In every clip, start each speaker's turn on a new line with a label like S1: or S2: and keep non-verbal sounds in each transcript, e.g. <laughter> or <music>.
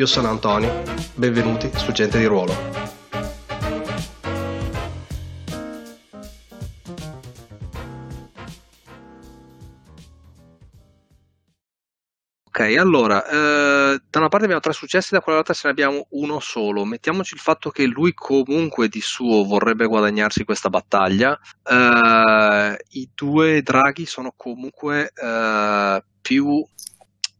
S1: Io sono Antonio, benvenuti su Gente di Ruolo.
S2: Ok, allora, eh, da una parte abbiamo tre successi, da quell'altra se ne abbiamo uno solo. Mettiamoci il fatto che lui comunque di suo vorrebbe guadagnarsi questa battaglia. Eh, I due draghi sono comunque eh, più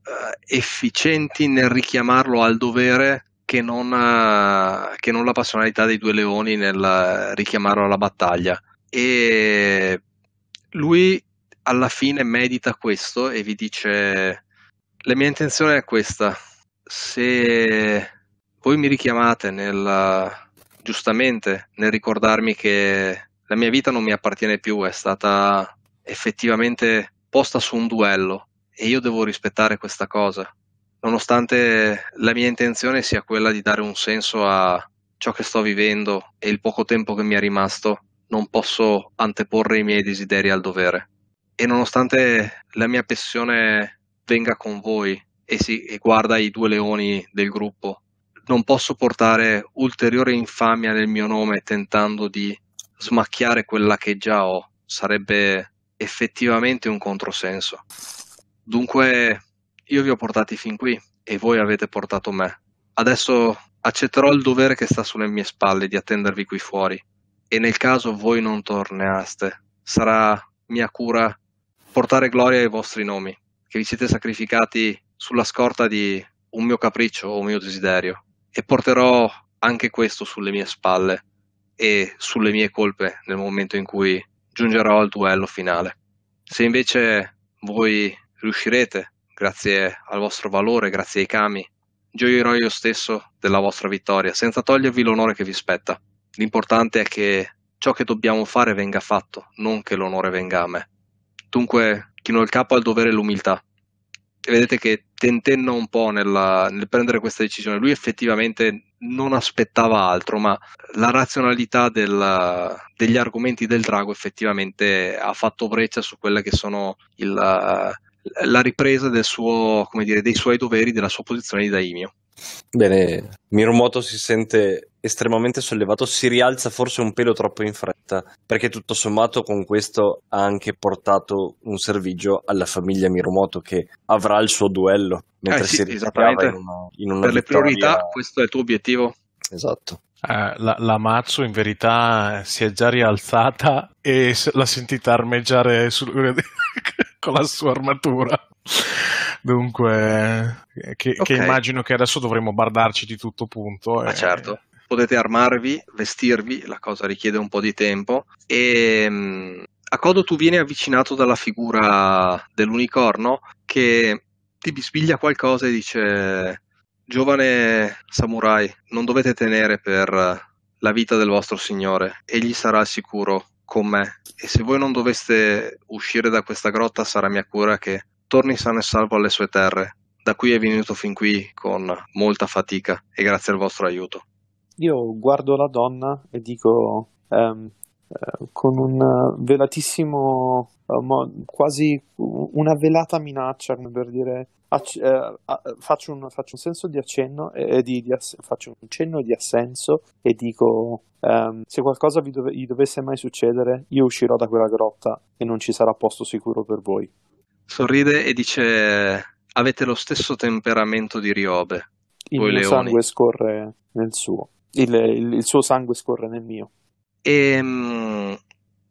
S2: eh, efficienti nel richiamarlo al dovere che non, uh, che non la passionalità dei due leoni nel richiamarlo alla battaglia. E lui alla fine medita questo e vi dice: La mia intenzione è questa. Se voi mi richiamate nel, giustamente nel ricordarmi che la mia vita non mi appartiene più, è stata effettivamente posta su un duello e io devo rispettare questa cosa, nonostante la mia intenzione sia quella di dare un senso a ciò che sto vivendo e il poco tempo che mi è rimasto, non posso anteporre i miei desideri al dovere. E nonostante la mia passione venga con voi e, si, e guarda i due leoni del gruppo, non posso portare ulteriore infamia nel mio nome tentando di smacchiare quella che già ho. Sarebbe effettivamente un controsenso. Dunque io vi ho portati fin qui e voi avete portato me. Adesso accetterò il dovere che sta sulle mie spalle di attendervi qui fuori e nel caso voi non tornaste, sarà mia cura portare gloria ai vostri nomi, che vi siete sacrificati sulla scorta di un mio capriccio o un mio desiderio e porterò anche questo sulle mie spalle e sulle mie colpe nel momento in cui giungerò al duello finale. Se invece voi riuscirete, grazie al vostro valore, grazie ai kami. Gioierò io stesso della vostra vittoria, senza togliervi l'onore che vi spetta. L'importante è che ciò che dobbiamo fare venga fatto, non che l'onore venga a me. Dunque, chino il capo al dovere e l'umiltà. E vedete che tentenna un po' nella, nel prendere questa decisione. Lui effettivamente non aspettava altro, ma la razionalità del, degli argomenti del drago effettivamente ha fatto breccia su quelle che sono il, la ripresa del suo, dire, dei suoi doveri, della sua posizione di daimio.
S3: Bene, Mirumoto si sente estremamente sollevato, si rialza forse un pelo troppo in fretta, perché tutto sommato con questo ha anche portato un servigio alla famiglia Mirumoto che avrà il suo duello, mentre
S2: eh sì,
S3: si
S2: esattamente.
S3: in una, in una
S2: per le
S3: vittoria...
S2: priorità questo è il tuo obiettivo.
S3: Esatto.
S4: Eh, la, la Matsu in verità si è già rialzata e l'ha sentita armeggiare su, <laughs> con la sua armatura. Dunque, che, okay. che, immagino che adesso dovremmo bardarci di tutto punto.
S2: Ah, e... certo. Potete armarvi, vestirvi, la cosa richiede un po' di tempo. E um, a Codo tu vieni avvicinato dalla figura dell'unicorno che ti bisbiglia qualcosa e dice: Giovane samurai, non dovete tenere per la vita del vostro signore, egli sarà sicuro con me e se voi non doveste uscire da questa grotta sarà mia cura che torni sano e salvo alle sue terre. Da qui è venuto fin qui con molta fatica e grazie al vostro aiuto.
S5: Io guardo la donna e dico um, uh, con un velatissimo, uh, quasi una velata minaccia, come per dire Acc- eh, faccio, un, faccio, un, senso di accenno e di, di ass- faccio un cenno di assenso e dico um, se qualcosa vi dove- gli dovesse mai succedere io uscirò da quella grotta e non ci sarà posto sicuro per voi
S2: sorride e dice avete lo stesso temperamento di Riobe
S5: il mio
S2: leoni.
S5: sangue scorre nel suo il, il, il, suo sangue scorre nel mio
S2: e um,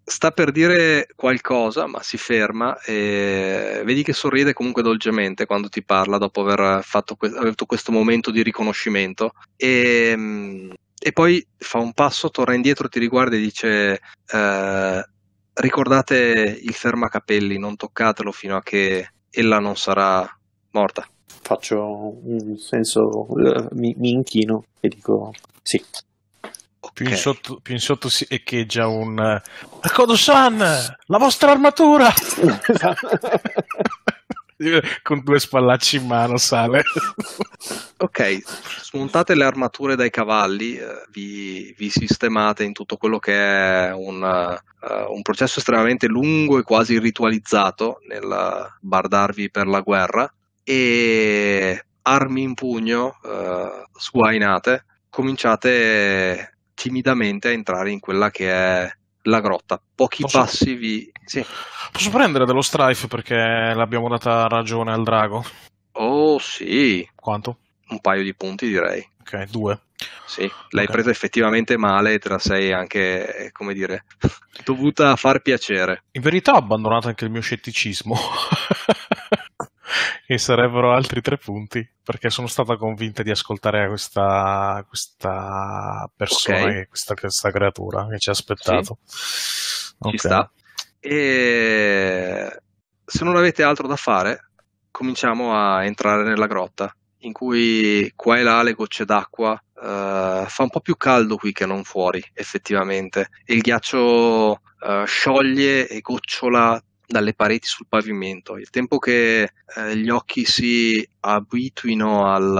S2: sta per dire qualcosa, ma si ferma e vedi che sorride comunque dolcemente quando ti parla dopo aver fatto que- avuto questo momento di riconoscimento. E, mm, e, poi fa un passo, torna indietro, ti riguarda e dice: eh, Ricordate il fermacapelli, non toccatelo fino a che ella non sarà morta.
S5: faccio un senso, eh, mi, mi inchino e dico sì.
S4: Più in, sotto, più in sotto si echeggia un eh, Kodo-san, la vostra armatura! <laughs> Con due spallacci in mano sale.
S2: Ok, smontate le armature dai cavalli, eh, vi, vi sistemate in tutto quello che è un, uh, un processo estremamente lungo e quasi ritualizzato nel bardarvi per la guerra e armi in pugno, uh, sguainate, cominciate timidamente a entrare in quella che è la grotta. Pochi posso, passi vi... Sì.
S4: Posso prendere dello strife perché l'abbiamo data ragione al drago?
S2: Oh sì.
S4: Quanto?
S2: Un paio di punti direi.
S4: Ok, due.
S2: Sì, l'hai okay. presa effettivamente male e te la sei anche, come dire, <laughs> dovuta far piacere.
S4: In verità ho abbandonato anche il mio scetticismo. <laughs> che sarebbero altri tre punti perché sono stata convinta di ascoltare questa, questa persona, okay. questa, questa, creatura che ci ha aspettato.
S2: Sì. Okay. Ci sta. E se non avete altro da fare, cominciamo a entrare nella grotta in cui qua e là le gocce d'acqua uh, fa un po' più caldo qui che non fuori effettivamente e il ghiaccio uh, scioglie e gocciola dalle pareti sul pavimento. Il tempo che eh, gli occhi si abituino al,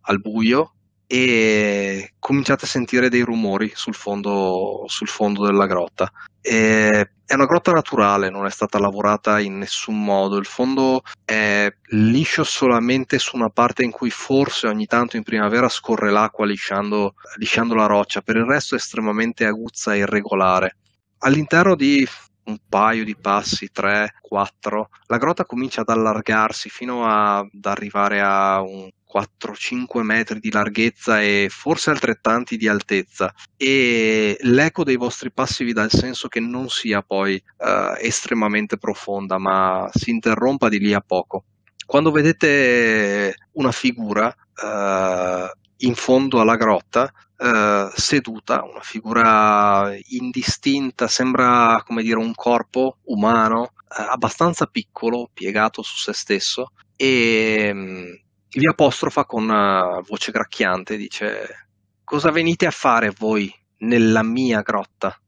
S2: al, buio e cominciate a sentire dei rumori sul fondo, sul fondo della grotta. E è una grotta naturale, non è stata lavorata in nessun modo. Il fondo è liscio solamente su una parte in cui forse ogni tanto in primavera scorre l'acqua lisciando, lisciando la roccia, per il resto è estremamente aguzza e irregolare. All'interno di un paio di passi, tre, quattro, la grotta comincia ad allargarsi fino a, ad arrivare a un 4-5 metri di larghezza e forse altrettanti di altezza e l'eco dei vostri passi vi dà il senso che non sia poi uh, estremamente profonda ma si interrompa di lì a poco. Quando vedete una figura uh, in fondo alla grotta, eh, seduta, una figura indistinta, sembra come dire un corpo umano eh, abbastanza piccolo, piegato su se stesso e mh, vi apostrofa con uh, voce gracchiante, dice cosa venite a fare voi nella mia grotta?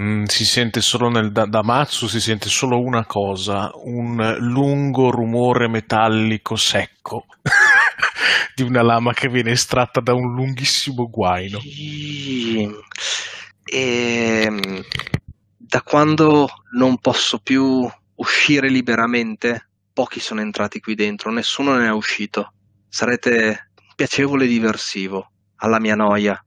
S4: Mm, si sente solo nel da, da Matsu si sente solo una cosa, un lungo rumore metallico secco. <laughs> di una lama che viene estratta da un lunghissimo guaino.
S2: E, ehm, da quando non posso più uscire liberamente, pochi sono entrati qui dentro, nessuno ne è uscito. Sarete piacevole diversivo alla mia noia.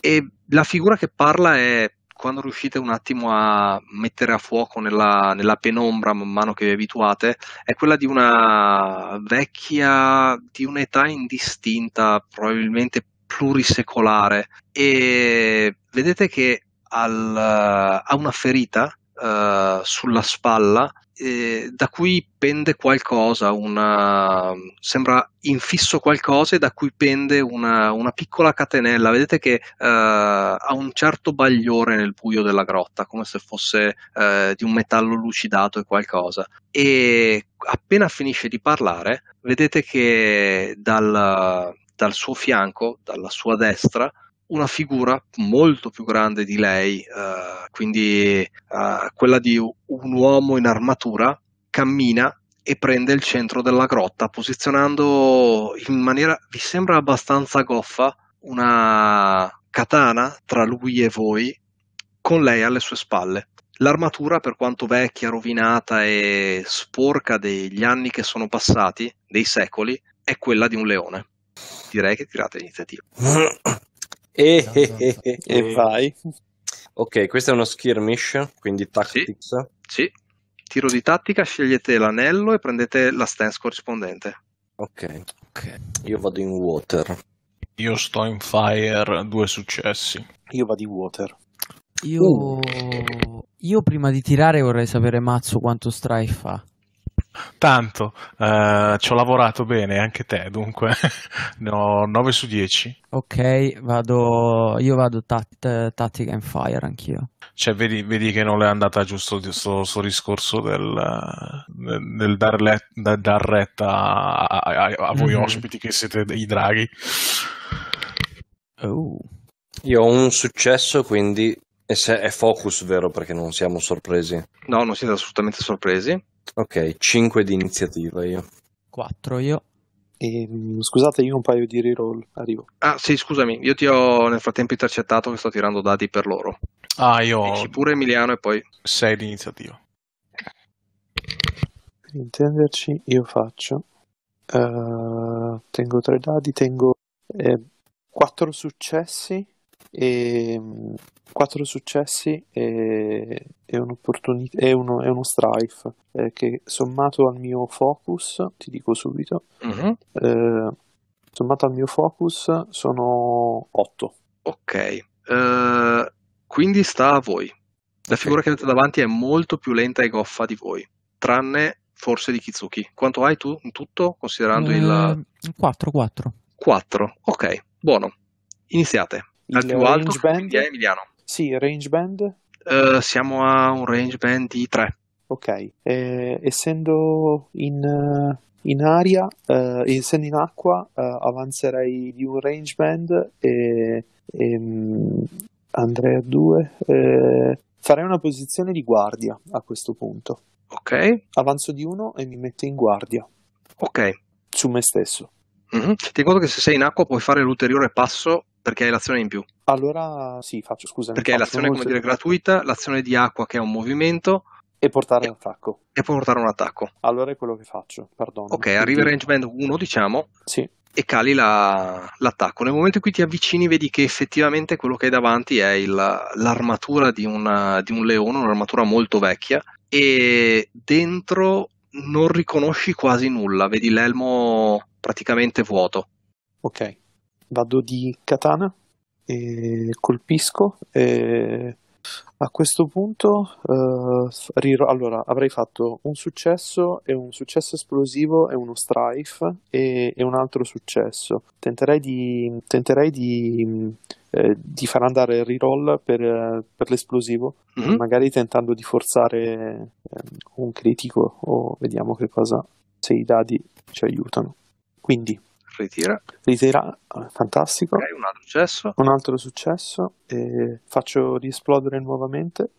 S2: E la figura che parla è quando riuscite un attimo a mettere a fuoco nella, nella, penombra man mano che vi abituate, è quella di una vecchia, di un'età indistinta, probabilmente plurisecolare, e vedete che al, ha una ferita uh, sulla spalla da cui pende qualcosa, una, sembra infisso qualcosa e da cui pende una, una piccola catenella. Vedete che eh, ha un certo bagliore nel buio della grotta, come se fosse eh, di un metallo lucidato e qualcosa. E appena finisce di parlare, vedete che dal, dal suo fianco, dalla sua destra, una figura molto più grande di lei, uh, quindi uh, quella di un uomo in armatura, cammina e prende il centro della grotta, posizionando in maniera, vi sembra abbastanza goffa, una katana tra lui e voi, con lei alle sue spalle. L'armatura, per quanto vecchia, rovinata e sporca degli anni che sono passati, dei secoli, è quella di un leone. Direi che tirate l'iniziativa. <laughs>
S3: E, e, <laughs> e,
S5: e vai.
S3: Ok, questo è uno skirmish, quindi tactics.
S2: Sì, sì. Tiro di tattica, scegliete l'anello e prendete la stance corrispondente.
S3: Ok, ok. Io vado in water.
S4: Io sto in fire, due successi.
S5: Io vado in water.
S6: Io, uh. io prima di tirare vorrei sapere Mazzo quanto strife fa.
S4: Tanto, eh, ci ho lavorato bene, anche te, dunque <laughs> ne ho 9 su 10.
S6: Ok, vado, io vado tat, Tactic and Fire anch'io.
S4: Cioè, vedi, vedi che non le è andata giusto questo discorso del, del dar, let, da, dar retta a, a, a voi mm-hmm. ospiti che siete i draghi.
S3: Oh. Io ho un successo, quindi è focus, vero? Perché non siamo sorpresi.
S2: No, non siete assolutamente sorpresi.
S3: Ok, 5 di iniziativa io.
S6: 4 io.
S5: E, mm, scusate, io un paio di reroll, arrivo.
S2: Ah, sì, scusami, io ti ho nel frattempo intercettato che sto tirando dadi per loro.
S4: Ah, io
S2: Dici pure Emiliano e poi
S4: 6 di iniziativa.
S5: Per intenderci, io faccio uh, tengo 3 dadi, tengo 4 eh, successi e 4 successi e, e, e, uno, e uno strife eh, che sommato al mio focus, ti dico subito, uh-huh. eh, sommato al mio focus sono 8.
S2: Ok, uh, quindi sta a voi. La okay. figura che avete davanti è molto più lenta e goffa di voi, tranne forse di Kizuki. Quanto hai tu in tutto, considerando eh, il...
S6: 4, 4.
S2: 4, ok, buono. Iniziate.
S5: Il più alto band? è Emiliano. Sì, range band?
S2: Uh, siamo a un range band di 3.
S5: Ok, eh, essendo in, in aria, eh, essendo in acqua, eh, avanzerei di un range band e, e um, andrei a 2. Eh, farei una posizione di guardia a questo punto.
S2: Ok.
S5: Avanzo di uno e mi metto in guardia.
S2: Ok.
S5: Su me stesso.
S2: Mm-hmm. Ti conto che se sei in acqua puoi fare l'ulteriore passo perché hai l'azione in più.
S5: Allora sì, faccio scusa.
S2: Perché hai l'azione come dire gratuita, l'azione di acqua che è un movimento.
S5: E portare e, un attacco.
S2: E portare un attacco.
S5: Allora è quello che faccio, perdono.
S2: Ok, arriva il range band 1, diciamo.
S5: Sì.
S2: E cali la, l'attacco. Nel momento in cui ti avvicini, vedi che effettivamente quello che hai davanti è il, l'armatura di, una, di un leone, un'armatura molto vecchia. E dentro non riconosci quasi nulla, vedi l'elmo praticamente vuoto.
S5: Ok vado di katana e colpisco e a questo punto uh, rir- allora avrei fatto un successo e un successo esplosivo e uno strife e, e un altro successo tenterei di, tenterei di, eh, di far andare il reroll per, per l'esplosivo mm-hmm. magari tentando di forzare eh, un critico o vediamo che cosa se i dadi ci aiutano quindi
S2: ritira.
S5: Ritira, fantastico.
S2: Okay, un altro successo.
S5: Un altro successo e faccio riesplodere nuovamente.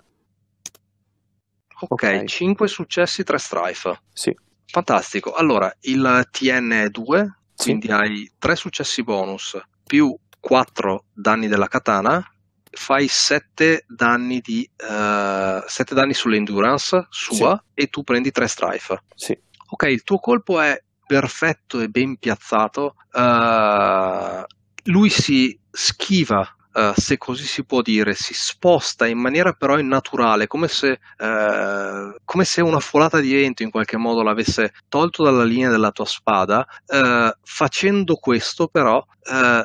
S2: Ok, okay. 5 successi, 3 strife.
S5: Sì.
S2: Fantastico. Allora, il TN è 2, sì. quindi hai 3 successi bonus più 4 danni della katana, fai 7 danni, di, uh, 7 danni sull'endurance sua sì. e tu prendi 3 strife.
S5: Sì.
S2: Ok, il tuo colpo è perfetto e ben piazzato, uh, lui si schiva Uh, se così si può dire, si sposta in maniera però innaturale, come se, uh, come se, una folata di vento in qualche modo l'avesse tolto dalla linea della tua spada. Uh, facendo questo, però,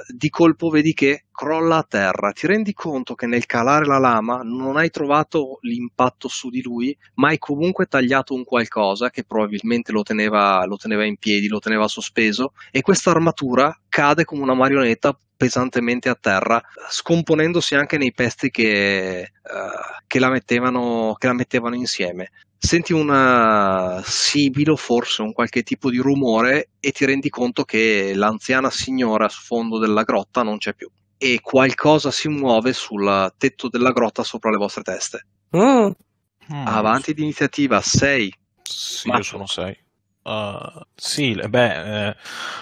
S2: di colpo vedi che crolla a terra. Ti rendi conto che nel calare la lama non hai trovato l'impatto su di lui, ma hai comunque tagliato un qualcosa che probabilmente lo teneva, lo teneva in piedi, lo teneva sospeso, e questa armatura cade come una marionetta pesantemente a terra, scomponendosi anche nei pezzi che, uh, che, la, mettevano, che la mettevano insieme. Senti un sibilo, forse un qualche tipo di rumore, e ti rendi conto che l'anziana signora a sfondo della grotta non c'è più. E qualcosa si muove sul tetto della grotta sopra le vostre teste. Mm. Avanti di iniziativa 6.
S4: Sì, io sono 6. Uh, sì, beh, eh,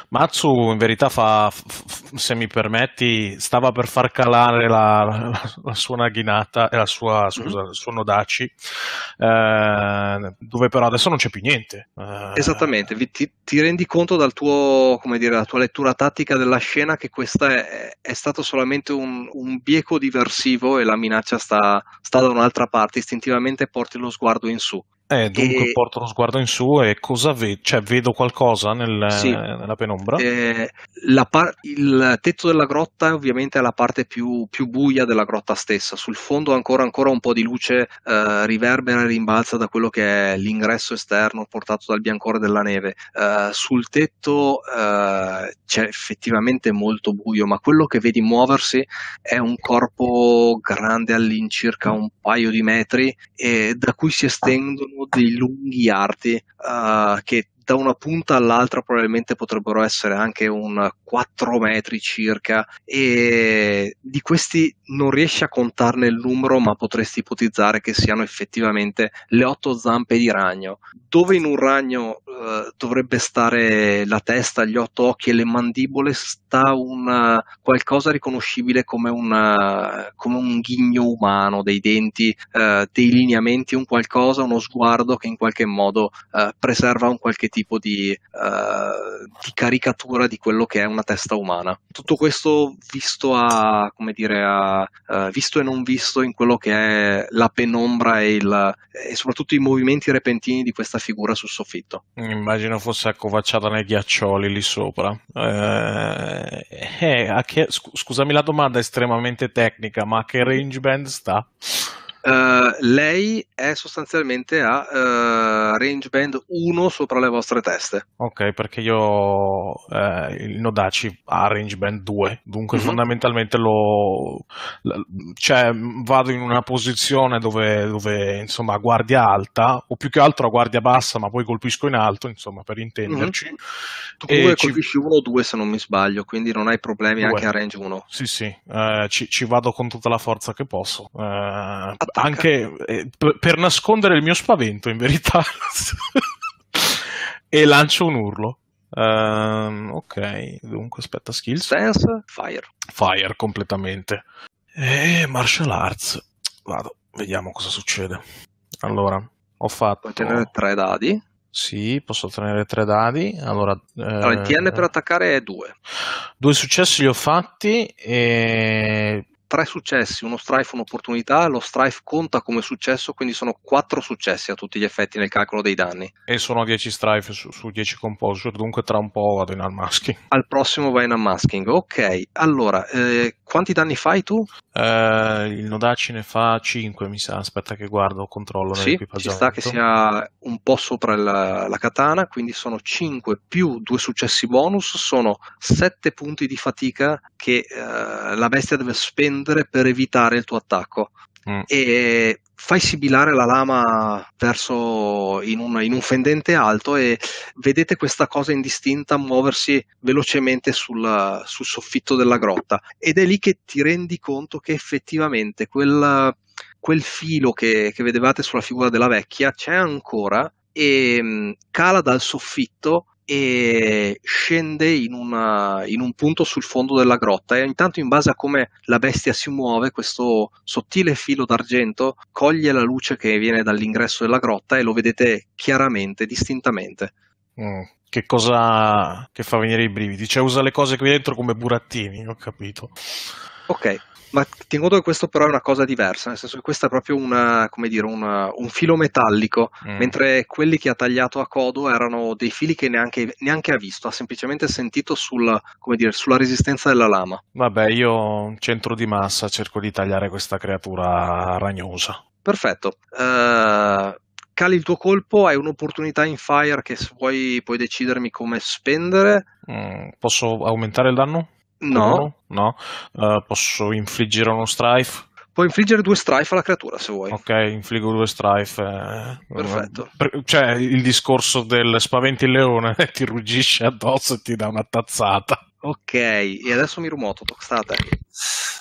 S4: Matsu in verità fa, f- se mi permetti, stava per far calare la, la, la sua naghinata e la sua, scusa, mm-hmm. il suo nodaci, eh, dove però adesso non c'è più niente.
S2: Uh, Esattamente, ti, ti, rendi conto dal tuo, come dire, dalla tua lettura tattica della scena che questa è, è stato solamente un, un, bieco diversivo e la minaccia sta, sta da un'altra parte, istintivamente porti lo sguardo in su
S4: Eh, dunque
S2: E-
S4: porto lo sguardo in su e cosa vedo? Cioè, vedo qualcosa nel-
S2: Sì.
S4: nella penombra?
S2: Eh, la par- il tetto della grotta ovviamente è la parte più, più buia della grotta stessa. Sul fondo ancora, ancora un po' di luce eh, riverbera e rimbalza da quello che è l'ingresso esterno portato dal biancore della neve. Eh, sul tetto eh, c'è effettivamente molto buio, ma quello che vedi muoversi è un corpo grande all'incirca un paio di metri e da cui si estendono dei lunghi arti eh, che da una punta all'altra probabilmente potrebbero essere anche un 4 metri circa e di questi non riesci a contarne il numero ma potresti ipotizzare che siano effettivamente le otto zampe di ragno. Dove in un ragno eh, dovrebbe stare la testa, gli otto occhi e le mandibole sta un qualcosa riconoscibile come, una, come un ghigno umano, dei denti, eh, dei lineamenti, un qualcosa, uno sguardo che in qualche modo eh, preserva un qualche tipo di, eh, di caricatura di quello che è una testa umana. Tutto questo visto a, come dire, a, eh, visto e non visto in quello che è la penombra e, il, e soprattutto i movimenti repentini di questa figura sul soffitto.
S4: Immagino fosse accovacciata nei ghiaccioli lì sopra. Eh, eh, che- scu- scusami la domanda estremamente tecnica, ma a che range band sta?
S2: Eh, lei è sostanzialmente a eh, range band 1 sopra le vostre teste.
S4: Ok, perché io eh, il Nodaci ha range band 2, dunque
S2: Mhm.
S4: fondamentalmente lo, cioè, vado in una posizione dove, dove insomma guardia alta, o più che altro a guardia bassa, ma poi colpisco in alto, insomma, per intenderci.
S2: Mhm. Tu comunque
S4: ci-
S2: colpisci 1 o 2 se non mi sbaglio, quindi non hai problemi
S4: Due.
S2: anche a range 1.
S4: Sì, sì, eh, ci, ci vado con tutta la forza che posso. Eh. Anche eh, per nascondere il mio spavento, in verità. <laughs> e lancio un urlo. Ehm, ok, dunque aspetta, skills.
S2: Sense, fire.
S4: Fire completamente. E martial arts. Vado, vediamo cosa succede. Allora, ho fatto.
S2: Puoi tenere 3 dadi.
S4: Sì, posso tenere tre dadi. Allora,
S2: Allora, il TN
S4: eh,
S2: per attaccare è 2.
S4: due successi li ho fatti e
S2: 3 successi, uno strife, un'opportunità. Lo strife conta come successo, quindi sono 4 successi a tutti gli effetti nel calcolo dei danni.
S4: E sono 10 strife su, su 10 composure, dunque tra un po' vado in unmasking.
S2: Al prossimo vai in unmasking. Ok, allora, eh, quanti danni fai tu?
S4: Eh, il Nodaci ne fa 5, mi sa. Aspetta che guardo, controllo
S2: Sì, ci sta che sia un po' sopra la, la katana, quindi sono 5 più 2 successi bonus, sono 7 punti di fatica che eh, la bestia deve spendere per evitare il tuo attacco.
S4: Mm.
S2: E fai sibilare la lama verso in un, in un fendente alto e vedete questa cosa indistinta muoversi velocemente sul, sul soffitto della grotta. Ed è lì che ti rendi conto che effettivamente quel, quel filo che, che vedevate sulla figura della vecchia c'è ancora e mh, cala dal soffitto e scende in, una- in un punto sul fondo della grotta e intanto in base a come la bestia si muove questo sottile filo d'argento coglie la luce che viene dall'ingresso della grotta e lo vedete chiaramente, distintamente.
S4: Mm, Che cosa che fa venire i brividi? Cioè usa le cose qui dentro come burattini, ho capito.
S2: Ok, ma ti conto che questo però è una cosa diversa, nel senso che questo è proprio una, come dire, una- un filo metallico,
S4: Mm.
S2: mentre quelli che ha tagliato a codo erano dei fili che neanche, neanche ha visto, ha semplicemente sentito sul, come dire, sulla resistenza della lama.
S4: Vabbè, io centro di massa cerco di tagliare questa creatura ragnosa.
S2: Perfetto. Eh, cali il tuo colpo, hai un'opportunità in fire che se vuoi puoi decidermi come spendere.
S4: Mm, Posso aumentare il danno?
S2: No,
S4: No? Eh, posso infliggere uno strife?
S2: puoi infliggere due strife alla creatura se vuoi.
S4: Ok, infliggo due strife. eh,
S2: Perfetto.
S4: per- cioè, il discorso del spaventi il leone, <laughs> ti ruggisce addosso e ti dà una tazzata.
S2: Ok, e adesso mi rumoto, sta a te.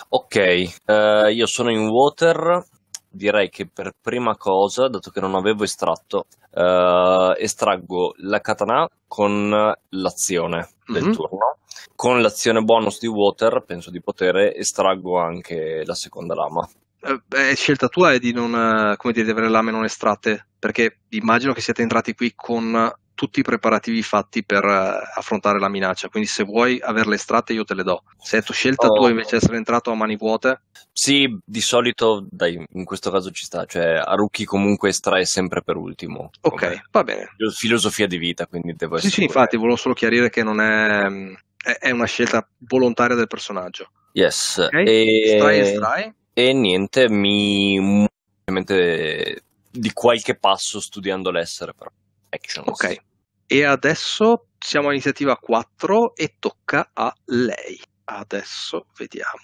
S3: Ok, eh, io sono in water. Direi che per prima cosa, dato che non avevo estratto, eh, estraggo la katana con l'azione del
S2: Mhm.
S3: turno. Con l'azione bonus di water, penso di poter estraggo anche la seconda lama.
S2: Eh, beh, scelta tua è di non, eh, come dire, di avere lame non estratte, perché immagino che siete entrati qui con tutti i preparativi fatti per eh, affrontare la minaccia. Quindi, se vuoi averle estratte, io te le do. Se è tua scelta
S3: Oh.
S2: tua invece essere entrato a mani vuote,
S3: Sì, di solito, dai, in questo caso ci sta, cioè Haruki comunque estrae sempre per ultimo.
S2: ok,
S3: come
S2: va bene.
S3: Filosofia di vita, quindi devo
S2: Sì,
S3: essere...
S2: sì, infatti, volevo solo chiarire che non è. è- È una scelta volontaria del personaggio.
S3: Yes,
S2: Ok?
S3: e...
S2: Estrai, estrai.
S3: e niente, mi... ovviamente di qualche passo studiando l'essere, però. Actions.
S2: Ok. E adesso siamo a iniziativa 4 e tocca a lei. Adesso vediamo.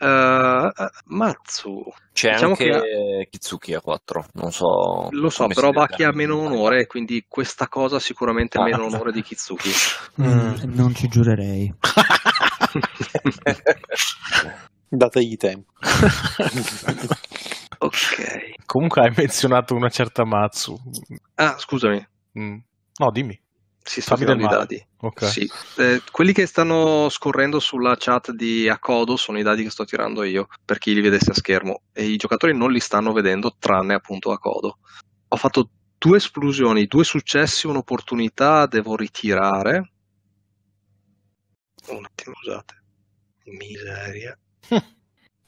S2: Eh, Matsu,
S3: C'è
S2: Diciamo
S3: anche Kitsuki a 4, non so...
S2: lo so, però chi ha meno onore, quindi questa cosa sicuramente
S3: Ah.
S2: meno onore di Kitsuki.
S6: Mm, non ci giurerei. <laughs>
S5: Dategli tempo. <laughs>
S2: ok.
S4: Comunque hai menzionato una certa Matsu.
S2: Ah, scusami.
S4: Mm. No, dimmi.
S2: Si tirando i
S4: male.
S2: dadi.
S4: Ok.
S2: Sì. Eh, quelli che stanno scorrendo sulla chat di Akodo sono i dadi che sto tirando io, per chi li vedesse a schermo. E i giocatori non li stanno vedendo, tranne appunto Akodo. Ho fatto due esplosioni, due successi, un'opportunità, devo ritirare. Un attimo, scusate. Miseria. <laughs>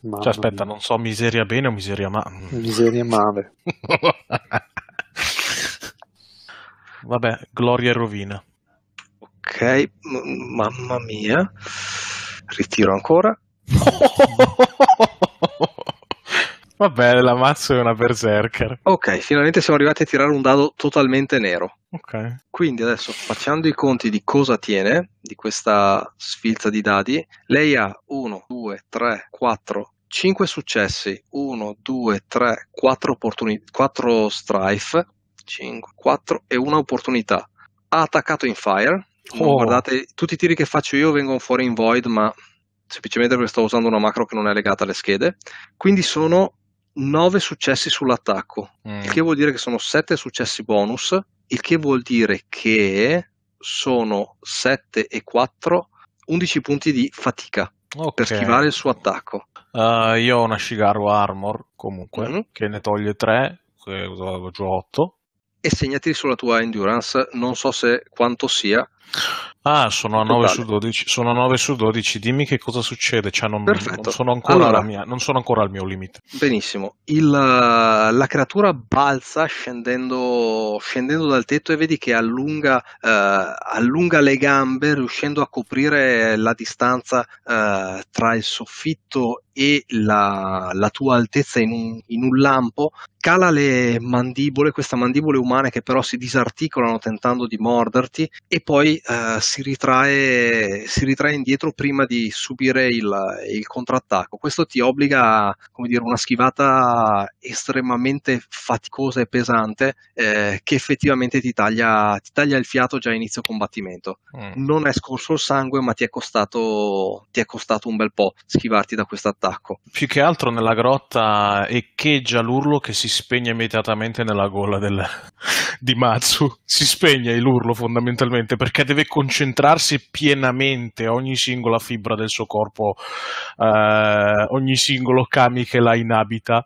S4: Cioè, aspetta,
S5: mia.
S4: non so miseria bene o miseria ma...
S5: Miseria male. <laughs>
S4: Vabbè, gloria e rovina.
S2: Ok, m- mamma mia. Ritiro ancora.
S4: Vabbè, la Matsu è una berserker.
S2: Ok, finalmente siamo arrivati a tirare un dado totalmente nero.
S4: Ok.
S2: Quindi adesso facendo i conti di cosa tiene di questa sfilza di dadi, lei ha 1, 2, 3, 4, 5 successi, 1, 2, 3, 4 opportunità, 4 strife, 5, 4 e una opportunità. Ha attaccato in fire.
S4: Oh.
S2: Guardate, tutti i tiri che faccio io vengono fuori in void, ma semplicemente perché sto usando una macro che non è legata alle schede. Quindi sono 9 successi sull'attacco
S4: Mm.
S2: il che vuol dire che sono 7 successi bonus, il che vuol dire che sono 7 e 4, 11 punti di fatica
S4: Ok.
S2: per schivare il suo attacco.
S4: Uh, io ho una Shigaru Armor, comunque,
S2: Mhm.
S4: che ne toglie 3, che avevo già 8.
S2: E segnati sulla tua endurance, non so se quanto sia.
S4: Ah, sono a 9
S2: Totale.
S4: su 12. Sono a 9 su 12. Dimmi che cosa succede. Cioè, non, non sono ancora
S2: Allora.
S4: mia- non sono ancora al mio limite.
S2: Benissimo. Il, uh, la creatura balza scendendo, scendendo dal tetto e vedi che allunga, eh, allunga le gambe, riuscendo a coprire la distanza eh, tra il soffitto e la, la tua altezza in un, in un lampo. Cala le mandibole, queste mandibole umane che però si disarticolano tentando di morderti, e poi eh, si, ritrae, si ritrae indietro prima di subire il, il contrattacco. Questo ti obbliga a come dire, una schivata estremamente faticosa e pesante eh, che effettivamente ti taglia, ti taglia il fiato già a inizio combattimento.
S4: Mm.
S2: Non è scorso il sangue, ma ti è costato, ti è costato un bel po' schivarti da questo attacco.
S4: Più che altro nella grotta echeggia l'urlo che si spegne immediatamente nella gola del- di Matsu. Si spegne l'urlo fondamentalmente perché deve concentrarsi pienamente ogni singola fibra del suo corpo, eh, ogni singolo kami che la inabita.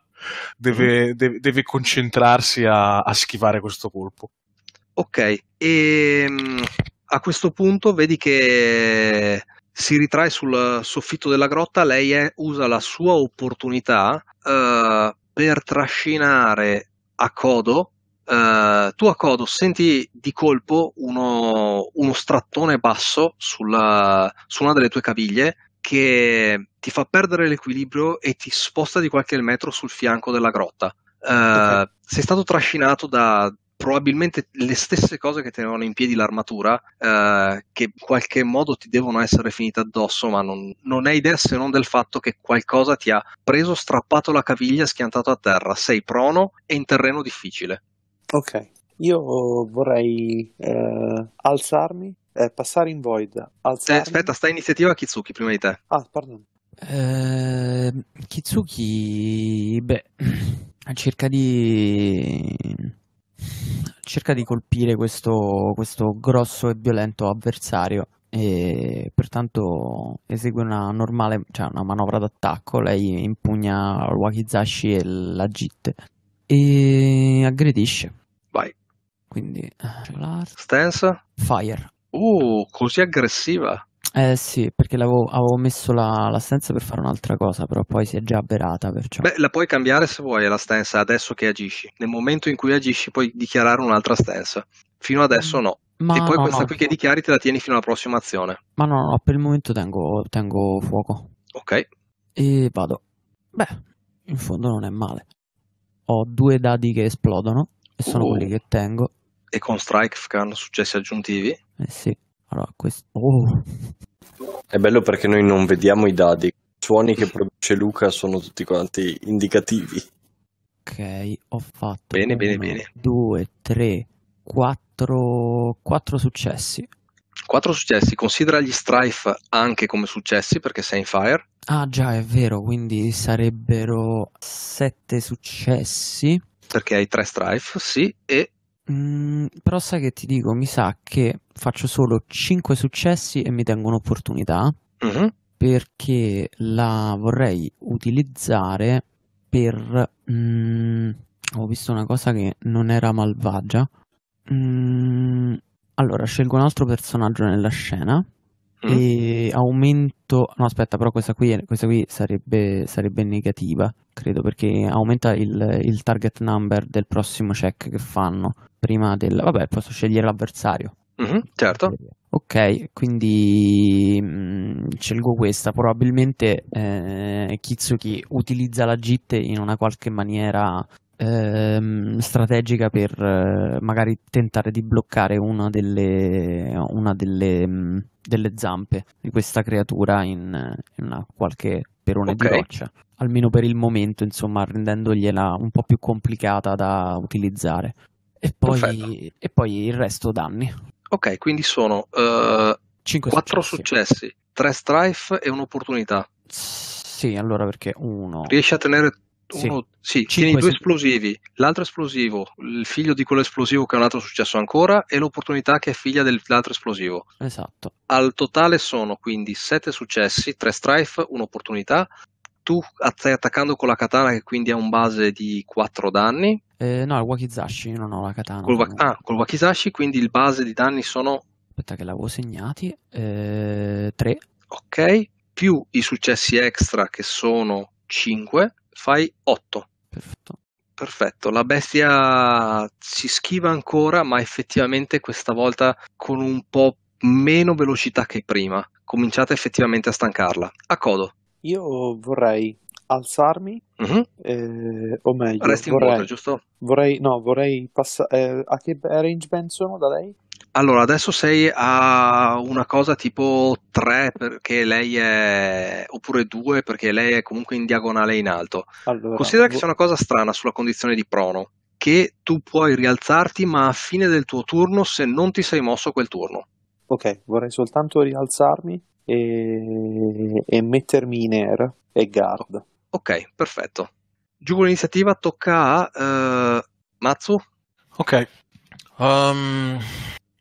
S4: Deve, deve- deve concentrarsi a, a schivare questo colpo.
S2: Ok, e mm, a questo punto vedi che si ritrae sul soffitto della grotta, lei è- usa la sua opportunità eh, per trascinare a Codo. Eh, tu a Codo senti di colpo uno, uno strattone basso sulla- su una delle tue caviglie che ti fa perdere l'equilibrio e ti sposta di qualche metro sul fianco della grotta. Eh,
S5: Ok.
S2: Sei stato trascinato da probabilmente le stesse cose che tenevano in piedi l'armatura, eh, che in qualche modo ti devono essere finite addosso, ma non, non hai idea se non del fatto che qualcosa ti ha preso, strappato la caviglia, schiantato a terra. Sei prono e in terreno difficile.
S5: Ok, io vorrei eh, alzarmi, eh, passare in void,
S2: Eh,
S5: alzarmi.
S2: aspetta, sta iniziativa Kitsuki prima di te.
S5: Ah, pardon.
S6: Eh, Kitsuki, beh, <clears throat> cerca di cerca di colpire questo, questo grosso e violento avversario e pertanto esegue una normale, cioè una manovra d'attacco. Lei impugna il wakizashi e la jitte e aggredisce.
S2: Vai.
S6: quindi eh,
S2: Stance?
S6: Fire.
S2: Uh, così aggressiva.
S6: Eh sì, perché l'avevo, avevo messo la, la stance per fare un'altra cosa, però poi si è già avverata, perciò.
S2: Beh, la puoi cambiare se vuoi la stance adesso che agisci. Nel momento in cui agisci puoi dichiarare un'altra stance. Fino adesso no.
S6: Ma
S2: e poi
S6: no,
S2: questa
S6: no.
S2: qui che dichiari te la tieni fino alla prossima azione.
S6: Ma no, no, per il momento tengo, tengo fuoco.
S2: Ok.
S6: E vado. Beh, in fondo non è male. Ho due dadi che esplodono e sono
S2: Uh.
S6: quelli che tengo.
S2: E con strike che hanno successi aggiuntivi.
S6: Eh sì. Allora, questo... Oh.
S3: È bello perché noi non vediamo i dadi. I suoni che produce Luca sono tutti quanti indicativi.
S6: Ok, ho fatto...
S2: Bene, bene,
S6: uno,
S2: bene.
S6: Due, tre, quattro... Quattro successi.
S2: Quattro successi. Considera gli strife anche come successi perché sei in fire.
S6: Ah già, è vero, quindi sarebbero sette successi.
S2: Perché hai tre strife, sì. E
S6: Mm, però sai che ti dico, mi sa che faccio solo 5 successi e mi tengo un'opportunità
S2: Mhm.
S6: perché la vorrei utilizzare per... mm, ho visto una cosa che non era malvagia. Mm, allora, scelgo un altro personaggio nella scena
S2: Mm.
S6: e aumento... No, aspetta, però questa qui, questa qui sarebbe, sarebbe negativa, credo, perché aumenta il, il target number del prossimo check che fanno prima del... Vabbè, posso scegliere l'avversario.
S2: Mhm, certo.
S6: Ok, quindi mm, scelgo questa. Probabilmente eh, Kitsuki utilizza la JIT in una qualche maniera ehm, strategica per eh, magari tentare di bloccare una delle, una delle, mm, delle zampe di questa creatura in, in una qualche perone
S2: Ok.
S6: di roccia. Almeno per il momento, insomma, rendendogliela un po' più complicata da utilizzare. E poi, e poi il resto danni.
S2: Ok, quindi sono eh,
S6: 5
S2: quattro
S6: successi.
S2: successi, tre strife e un'opportunità.
S6: Sì, allora perché uno.
S2: Riesci a tenere. Uno, sì,
S6: Cinque
S2: tieni due
S6: sì.
S2: esplosivi, l'altro esplosivo, il figlio di quello esplosivo che è un altro successo ancora e l'opportunità che è figlia dell'altro esplosivo.
S6: Esatto.
S2: Al totale sono quindi sette successi, tre strife, un'opportunità. Tu stai attaccando con la katana che quindi ha un base di 4 danni.
S6: Eh, no, il Wakizashi, io non ho la katana.
S2: Col, wa- ah, col wakizashi quindi il base di danni sono
S6: Aspetta che l'avevo segnati. Eh, 3.
S2: ok, più i successi extra che sono 5, fai 8.
S6: Perfetto.
S2: Perfetto, la bestia si schiva ancora, ma effettivamente questa volta con un po' meno velocità che prima. Cominciate effettivamente a stancarla. A codo.
S5: Io vorrei alzarmi,
S2: Mhm.
S5: eh, o meglio,
S2: Resti in
S5: vorrei,
S2: water, giusto?
S5: vorrei, no, vorrei passare. a che range band sono da lei?
S2: Allora, adesso sei a una cosa tipo 3 perché lei è... oppure 2 perché lei è comunque in diagonale in alto.
S5: Allora,
S2: Considera che c'è una cosa strana sulla condizione di prono, che tu puoi rialzarti ma a fine del tuo turno se non ti sei mosso quel turno.
S5: Ok, vorrei soltanto rialzarmi e, e mettermi in air e guard.
S2: Ok, perfetto. Giù con l'iniziativa tocca a eh, Matsu.
S4: Ok. Um,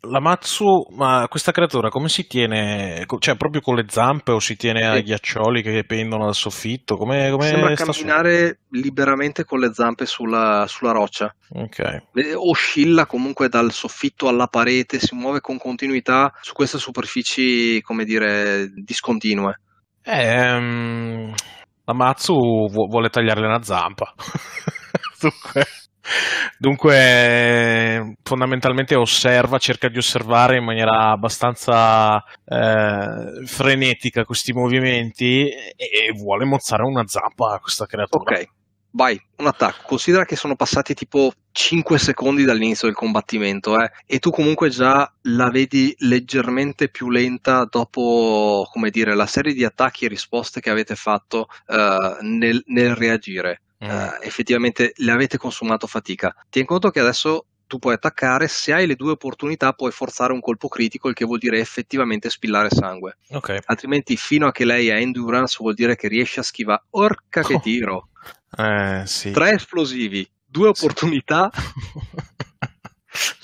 S4: la Matsu, ma questa creatura come si tiene? Cioè, proprio con le zampe o si tiene ai ghiaccioli che pendono dal soffitto? Come, come
S2: Sembra
S4: sta su-
S2: camminare liberamente con le zampe sulla, sulla roccia.
S4: Ok.
S2: Eh, Oscilla comunque dal soffitto alla parete, si muove con continuità su queste superfici, come dire, discontinue.
S4: Ehm, la Matsu vu- vuole tagliarle una zampa. <laughs> Dunque, dunque, fondamentalmente osserva, cerca di osservare in maniera abbastanza eh, frenetica questi movimenti e, vuole mozzare una zampa a questa creatura.
S2: Ok, vai, un attacco. Considera che sono passati tipo 5 secondi dall'inizio del combattimento, eh, e tu comunque già la vedi leggermente più lenta dopo, come dire, la serie di attacchi e risposte che avete fatto eh, nel, nel reagire.
S4: Mm.
S2: Eh, effettivamente le avete consumato fatica. Tieni conto che adesso tu puoi attaccare, se hai le due opportunità puoi forzare un colpo critico, il che vuol dire effettivamente spillare sangue.
S4: Ok.
S2: Altrimenti, fino a che lei ha endurance, vuol dire che riesce a schivare. Orca che
S4: Oh.
S2: tiro!
S4: Eh, sì.
S2: Tre esplosivi, due opportunità. <laughs>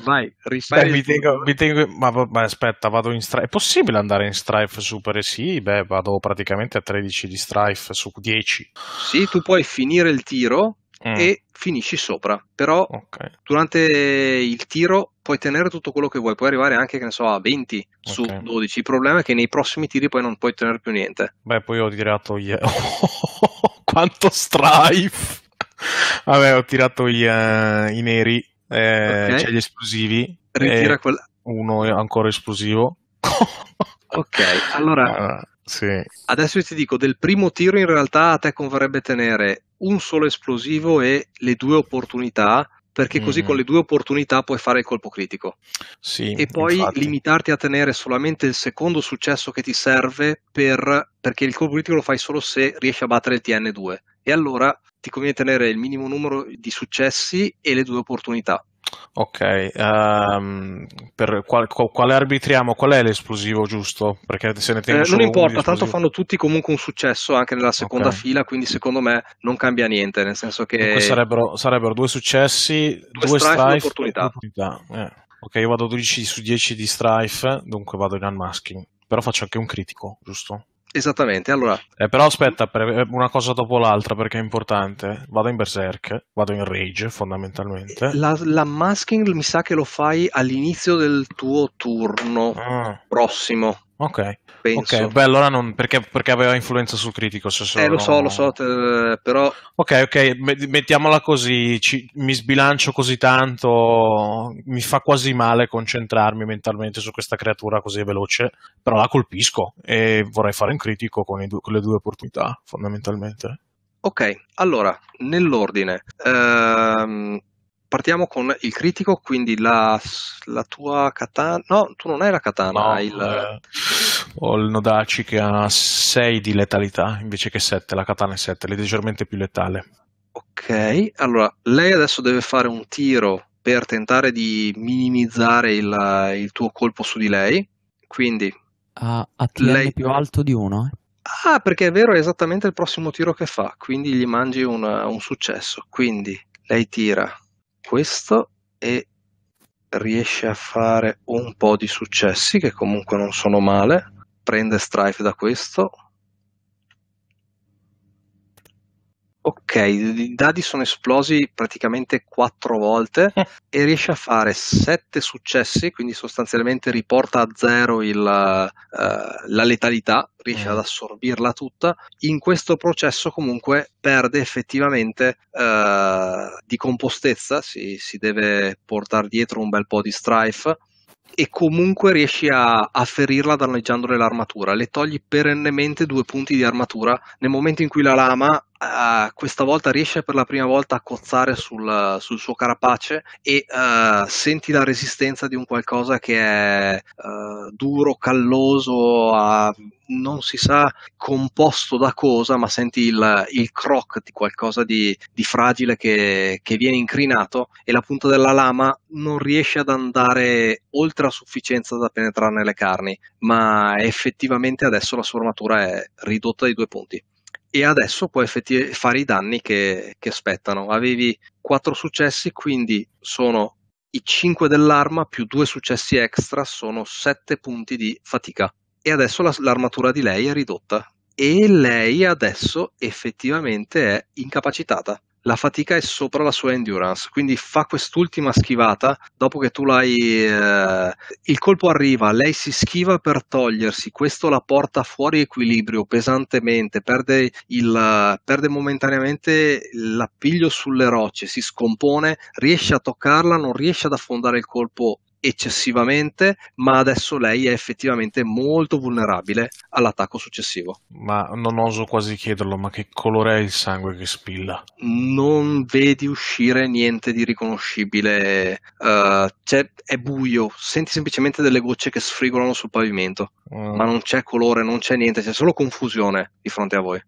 S2: Vai, rifai
S4: mi mi tengo- ma vabbè, aspetta, vado in strife. È possibile andare in strife super? Sì, beh, vado praticamente a 13 di strife su 10.
S2: Sì, tu puoi finire il tiro mm. e finisci sopra. Però okay. durante il tiro puoi tenere tutto quello che vuoi, puoi arrivare anche, che ne so, a 20 su okay. 12. Il problema è che nei prossimi tiri poi non puoi tenere più niente.
S4: Beh, poi ho tirato gli... <laughs> Quanto strife! Vabbè, ho tirato gli, uh, i neri, eh, okay. cioè gli esplosivi.
S2: Ritira quel...
S4: Uno è ancora esplosivo. <laughs>
S2: ok, allora... Uh,
S4: sì.
S2: Adesso ti dico, del primo tiro in realtà a te converrebbe tenere un solo esplosivo e le due opportunità perché così mm. con le due opportunità puoi fare il colpo critico.
S4: Sì,
S2: e poi
S4: infatti.
S2: limitarti a tenere solamente il secondo successo che ti serve per, perché il colpo critico lo fai solo se riesci a battere il TN2 e allora ti conviene tenere il minimo numero di successi e le due opportunità.
S4: Ok, um, per qual, quale arbitriamo? Qual è l'esplosivo giusto? Perché se ne
S2: eh, non importa, tanto fanno tutti comunque un successo anche nella seconda okay. fila, quindi secondo me non cambia niente, nel senso che...
S4: Sarebbero, sarebbero, due successi, due, due strife, strife opportunità. opportunità. Eh. Ok, io vado 12 su 10 di strife, dunque vado in unmasking, però faccio anche un critico, giusto?
S2: Esattamente, allora...
S4: Eh, però aspetta, eh, una cosa dopo l'altra perché è importante. Vado in Berserk, vado in Rage fondamentalmente.
S2: La, la masking mi sa che lo fai all'inizio del tuo turno ah. prossimo.
S4: Ok. Penso. Ok, beh, allora non, perché, perché aveva influenza sul critico. Se.
S2: Eh, lo so, lo so, te, però.
S4: Ok, ok, mettiamola così. Ci, mi sbilancio così tanto. Mi fa quasi male concentrarmi mentalmente su questa creatura così veloce. Però la colpisco e vorrei fare un critico con, due, con le due opportunità, fondamentalmente.
S2: Ok, allora, nell'ordine. Ehm, partiamo con il critico, quindi la, la, tua katana. No, tu non hai la katana,
S4: no,
S2: hai il. Eh,
S4: ho il Nodaci che ha 6 di letalità invece che 7. La katana è 7, è leggermente più letale.
S2: Ok, allora lei adesso deve fare un tiro per tentare di minimizzare il, il tuo colpo su di lei. Quindi.
S6: Ha TN lei... più alto di 1?
S2: Ah, perché è vero, è esattamente il prossimo tiro che fa, quindi gli mangi un, un successo. Quindi lei tira questo e riesce a fare un po' di successi che comunque non sono male. Prende strife da questo Ok, i dadi sono esplosi praticamente quattro volte eh. e riesce a fare sette successi, quindi sostanzialmente riporta a zero il, uh, la letalità, riesce mm. ad assorbirla tutta. In questo processo comunque perde effettivamente uh, di compostezza, si, si deve portare dietro un bel po' di strife e comunque riesci a, a ferirla danneggiandole l'armatura. Le togli perennemente due punti di armatura nel momento in cui la lama Uh, questa volta riesce per la prima volta a cozzare sul, sul suo carapace e uh, senti la resistenza di un qualcosa che è uh, duro, calloso, non si sa composto da cosa, ma senti il, il croc di qualcosa di, di fragile che, che, viene incrinato e la punta della lama non riesce ad andare oltre a sufficienza da penetrare nelle carni, ma effettivamente adesso la sua armatura è ridotta di due punti e adesso puoi effettivamente fare i danni che, che aspettano. Avevi 4 successi, quindi sono i 5 dell'arma più 2 successi extra, sono 7 punti di fatica. E adesso la, l'armatura di lei è ridotta. E lei adesso effettivamente è incapacitata la fatica è sopra la sua endurance, quindi fa quest'ultima schivata, dopo che tu l'hai... Eh, il colpo arriva, lei si schiva per togliersi, questo la porta fuori equilibrio pesantemente, perde, il, perde momentaneamente l'appiglio sulle rocce, si scompone, riesce a toccarla, non riesce ad affondare il colpo eccessivamente, ma adesso lei è effettivamente molto vulnerabile all'attacco successivo.
S4: Ma non oso quasi chiederlo, ma che colore è il sangue che spilla?
S2: Non vedi uscire niente di riconoscibile, uh, è buio, senti semplicemente delle gocce che sfrigolano sul pavimento, mm. ma non c'è colore, non c'è niente, c'è solo confusione di fronte a voi.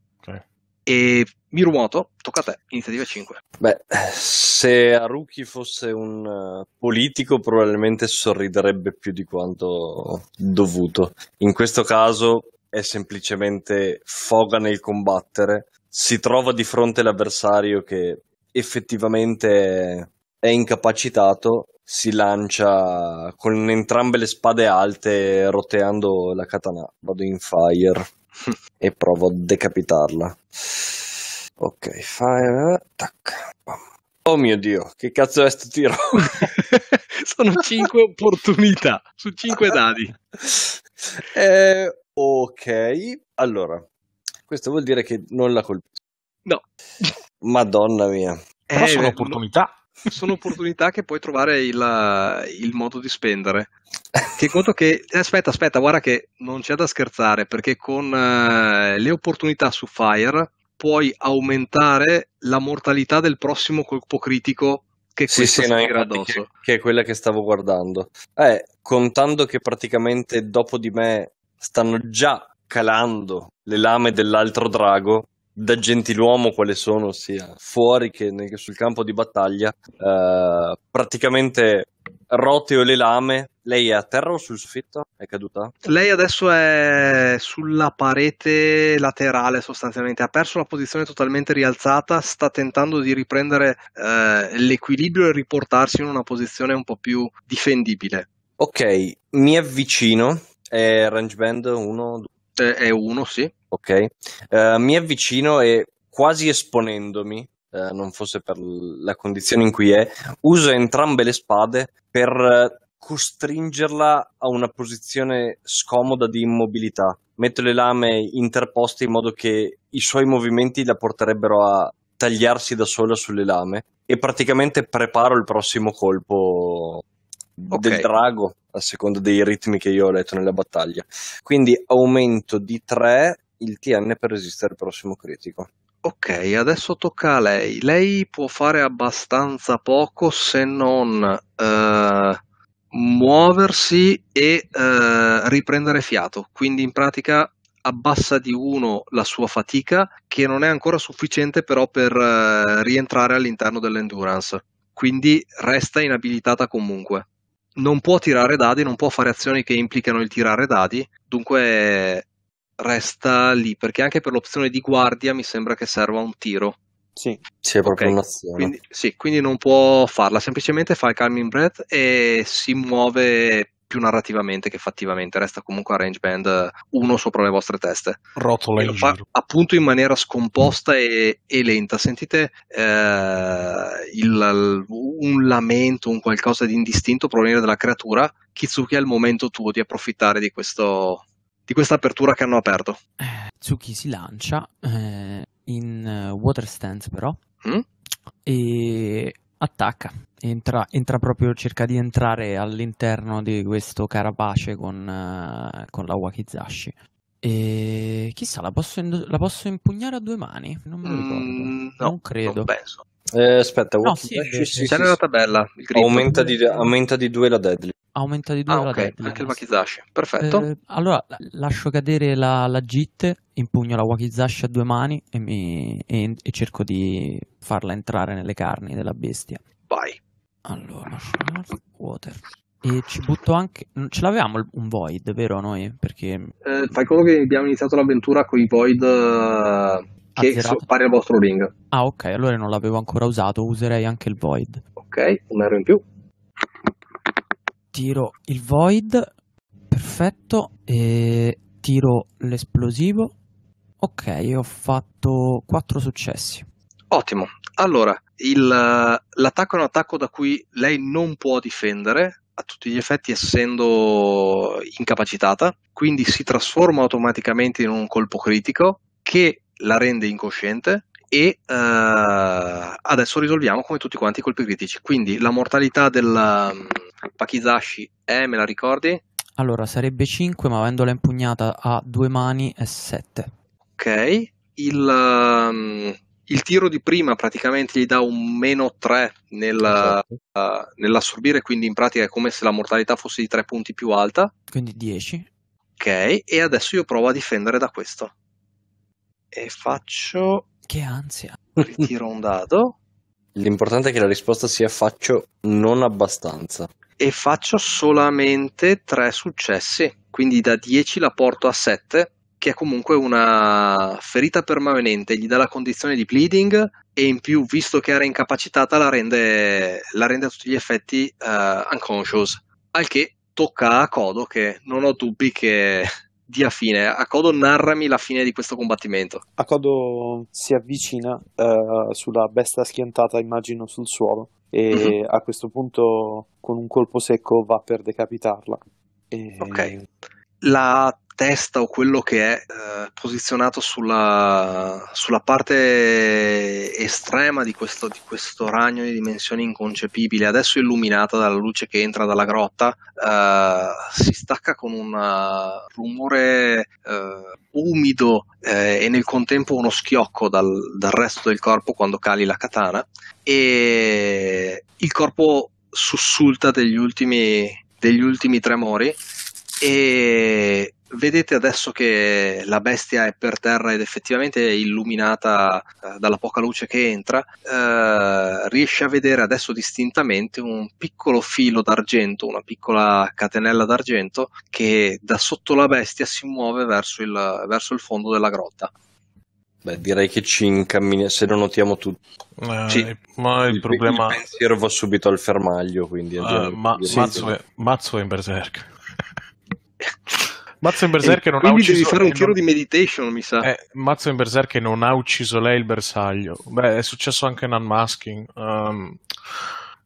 S2: E Mirumoto, tocca a te, iniziativa 5.
S3: Beh, se Haruki fosse un uh, politico probabilmente sorriderebbe più di quanto dovuto. In questo caso è semplicemente foga nel combattere, si trova di fronte all'avversario che effettivamente è incapacitato, si lancia con entrambe le spade alte roteando la katana. Vado in fire <laughs> e provo a decapitarla. Ok, fire, tac. Oh mio dio, che cazzo è sto tiro? <laughs>
S2: Sono 5 <laughs> opportunità su 5 dadi.
S3: Eh, ok, allora, questo vuol dire che non la colpisco.
S2: No.
S3: Madonna mia.
S4: Però
S2: Eh,
S4: sono
S2: no,
S4: opportunità.
S2: Sono opportunità che puoi trovare il, il modo di spendere. Che conto che eh, aspetta, aspetta, guarda che non c'è da scherzare perché con eh, le opportunità su Fire puoi aumentare la mortalità del prossimo colpo critico che
S3: Sì, sì, no, che, che è quella che stavo guardando. Eh, contando che praticamente dopo di me stanno già calando le lame dell'altro drago, da gentiluomo quale sono, sia fuori che, sul campo di battaglia, eh, praticamente roteo le lame. Lei è a terra o sul soffitto? È caduta?
S2: Lei adesso è sulla parete laterale sostanzialmente, ha perso la posizione totalmente rialzata, sta tentando di riprendere eh, l'equilibrio e riportarsi in una posizione un po' più difendibile.
S3: Ok, mi avvicino. È range band 1,
S2: Eh, È uno, sì.
S3: Ok, Eh, mi avvicino e quasi esponendomi, eh, non fosse per la condizione in cui è, uso entrambe le spade per eh, costringerla a una posizione scomoda di immobilità. Metto le lame interposte in modo che i suoi movimenti la porterebbero a tagliarsi da sola sulle lame e praticamente preparo il prossimo colpo del
S2: Ok.
S3: drago a seconda dei ritmi che io ho letto nella battaglia. Quindi aumento di 3 il TN per resistere al prossimo critico.
S2: Ok, adesso tocca a lei. Lei può fare abbastanza poco se non eh, muoversi e eh, riprendere fiato. Quindi in pratica abbassa di uno la sua fatica, che non è ancora sufficiente però per eh, rientrare all'interno dell'endurance. Quindi resta inabilitata comunque. Non può tirare dadi, non può fare azioni che implicano il tirare dadi, dunque resta lì, perché anche per l'opzione di guardia mi sembra che serva un tiro.
S5: Sì,
S3: Sì, è proprio
S2: Ok,
S3: un'azione.
S2: Quindi, sì, quindi non può farla, semplicemente fa il calming breath e si muove più narrativamente che fattivamente, resta comunque a range band uno sopra le vostre teste.
S4: Rotola in
S2: fa appunto in maniera scomposta e, e lenta. Sentite eh, il- un lamento, un qualcosa di indistinto provenire dalla creatura. Kitsuki è il momento tuo di approfittare di questo di questa apertura che hanno aperto.
S6: Eh, Tsuki si lancia eh, in eh, water stance però
S2: Mm?
S6: e attacca. Entra, entra proprio, cerca di entrare all'interno di questo carapace con, eh, con la Wakizashi. E chissà, la posso, ind- la posso impugnare a due mani? Non me lo ricordo.
S2: Mm, no,
S6: non credo.
S2: non penso.
S3: Eh, aspetta,
S6: No, sì, invece.
S3: sì,
S2: C'è
S3: sì,
S2: nella
S3: sì.
S2: tabella.
S3: Aumenta, di, aumenta di 2 la deadly.
S6: Aumenta di due
S2: Ah,
S6: la
S2: ok,
S6: deadly.
S2: anche il Wakizashi. Perfetto.
S6: Eh, allora la- lascio cadere la, la JIT, impugno la Wakizashi a due mani e, mi- e- e cerco di farla entrare nelle carni della bestia.
S2: Vai.
S6: Allora, water. E ci butto anche. Ce l'avevamo un void, vero noi? Perché
S2: Eh, fai conto che abbiamo iniziato l'avventura con i void eh, che sono pari al vostro ring.
S6: Ah, ok, allora non l'avevo ancora usato, userei anche il void.
S2: Ok, un ero in più.
S6: Tiro il void, perfetto, e tiro l'esplosivo. Ok, ho fatto 4 successi.
S2: Ottimo. Allora, il, l'attacco è un attacco da cui lei non può difendere, a tutti gli effetti essendo incapacitata, quindi si trasforma automaticamente in un colpo critico che la rende incosciente e eh, adesso risolviamo come tutti quanti i colpi critici. Quindi la mortalità del um, Pakizashi è, me la ricordi?
S6: Allora, sarebbe 5, ma avendola impugnata a due mani è 7.
S2: Ok. Il, um, il tiro di prima praticamente gli dà un meno 3 nel,
S3: Esatto.
S2: uh, nell'assorbire, quindi in pratica è come se la mortalità fosse di 3 punti più alta.
S6: Quindi 10.
S2: Ok, e adesso io provo a difendere da questo. E faccio.
S6: Che ansia.
S2: Ritiro un dado.
S3: L'importante è che la risposta sia faccio non abbastanza.
S2: E faccio solamente 3 successi. Quindi da 10 la porto a 7, che è comunque una ferita permanente. Gli dà la condizione di bleeding. E in più, visto che era incapacitata, la rende, la rende a tutti gli effetti eh, unconscious. Al che tocca a Kodo, che non ho dubbi che dia fine. Akodo, narrami la fine di questo combattimento.
S5: Akodo si avvicina uh, sulla bestia schiantata, immagino, sul suolo e uh-huh. a questo punto con un colpo secco va per decapitarla. E...
S2: Ok. La testa o quello che è eh, posizionato sulla, sulla, parte estrema di questo, di questo, ragno di dimensioni inconcepibili, adesso illuminata dalla luce che entra dalla grotta, eh, si stacca con un uh, rumore eh, umido eh, e nel contempo uno schiocco dal, dal resto del corpo quando cali la katana e il corpo sussulta degli ultimi, degli ultimi tremori e vedete adesso che la bestia è per terra ed effettivamente è illuminata eh, dalla poca luce che entra, eh, riesce a vedere adesso distintamente un piccolo filo d'argento, una piccola catenella d'argento che da sotto la bestia si muove verso il, verso il fondo della grotta.
S3: Beh, direi che ci incammina se lo notiamo tutti.
S4: Eh, sì. Ma il, il problema.
S3: Il pensiero va subito al fermaglio. Quindi
S4: uh, ma, Mazzo, è, Mazzo è in berserk. <laughs> Mazzo in Berserker non ha ucciso
S2: devi fare un tiro non... di meditation, mi sa.
S4: Eh, Mazzo in Berserker non ha ucciso lei il bersaglio. Beh, è successo anche in Unmasking. Um,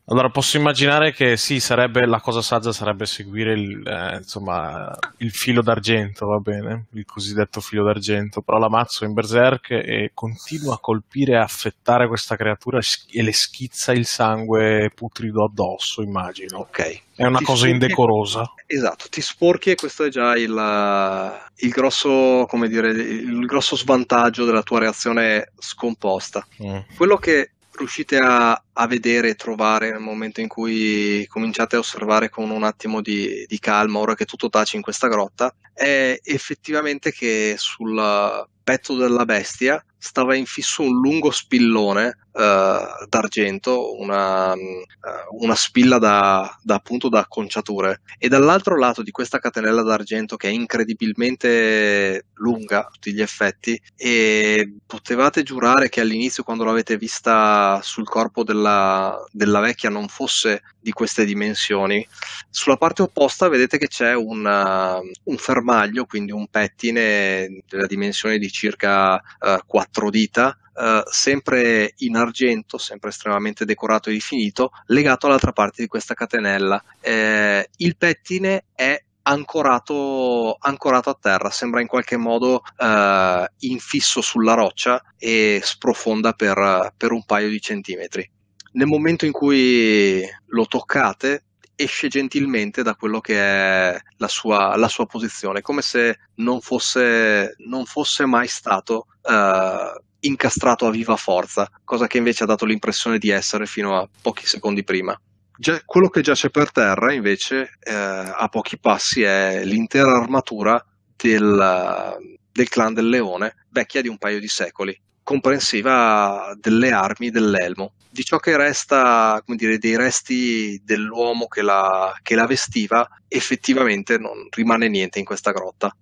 S4: allora, posso immaginare che sì, sarebbe, la cosa saggia sarebbe seguire il, eh, insomma, il filo d'argento, va bene? Il cosiddetto filo d'argento. Però la mazzo in berserk e continua a colpire e affettare questa creatura e le schizza il sangue putrido addosso, immagino.
S2: Ok.
S4: È una
S2: ti
S4: cosa
S2: sporchi,
S4: indecorosa.
S2: Esatto, ti sporchi e questo è già il, il, grosso, come dire, il grosso svantaggio della tua reazione scomposta. Mm. Quello che riuscite a, a, vedere e trovare nel momento in cui cominciate a osservare con un attimo di, di calma, ora che tutto tace in questa grotta, è effettivamente che sul petto della bestia stava infisso un lungo spillone uh, d'argento, una, uh, una spilla da, da, appunto da acconciature. E dall'altro lato di questa catenella d'argento che è incredibilmente lunga a tutti gli effetti, e potevate giurare che all'inizio, quando l'avete vista sul corpo della, della vecchia, non fosse di queste dimensioni. Sulla parte opposta vedete che c'è un, uh, un fermaglio, quindi un pettine della dimensione di circa uh, 4 dita, uh, sempre in argento, sempre estremamente decorato e definito, legato all'altra parte di questa catenella. Eh, il pettine è Ancorato, ancorato, a terra, sembra in qualche modo uh, infisso sulla roccia e sprofonda per, per, un paio di centimetri. Nel momento in cui lo toccate, esce gentilmente da quello che è la sua, la sua posizione, come se non fosse, non fosse mai stato uh, incastrato a viva forza, cosa che invece ha dato l'impressione di essere fino a pochi secondi prima. Già, quello che giace per terra, invece, eh, a pochi passi è l'intera armatura del, del clan del leone, vecchia di un paio di secoli, comprensiva delle armi dell'elmo di ciò che resta, come dire, dei resti dell'uomo che la, che la vestiva, effettivamente non rimane niente in questa grotta.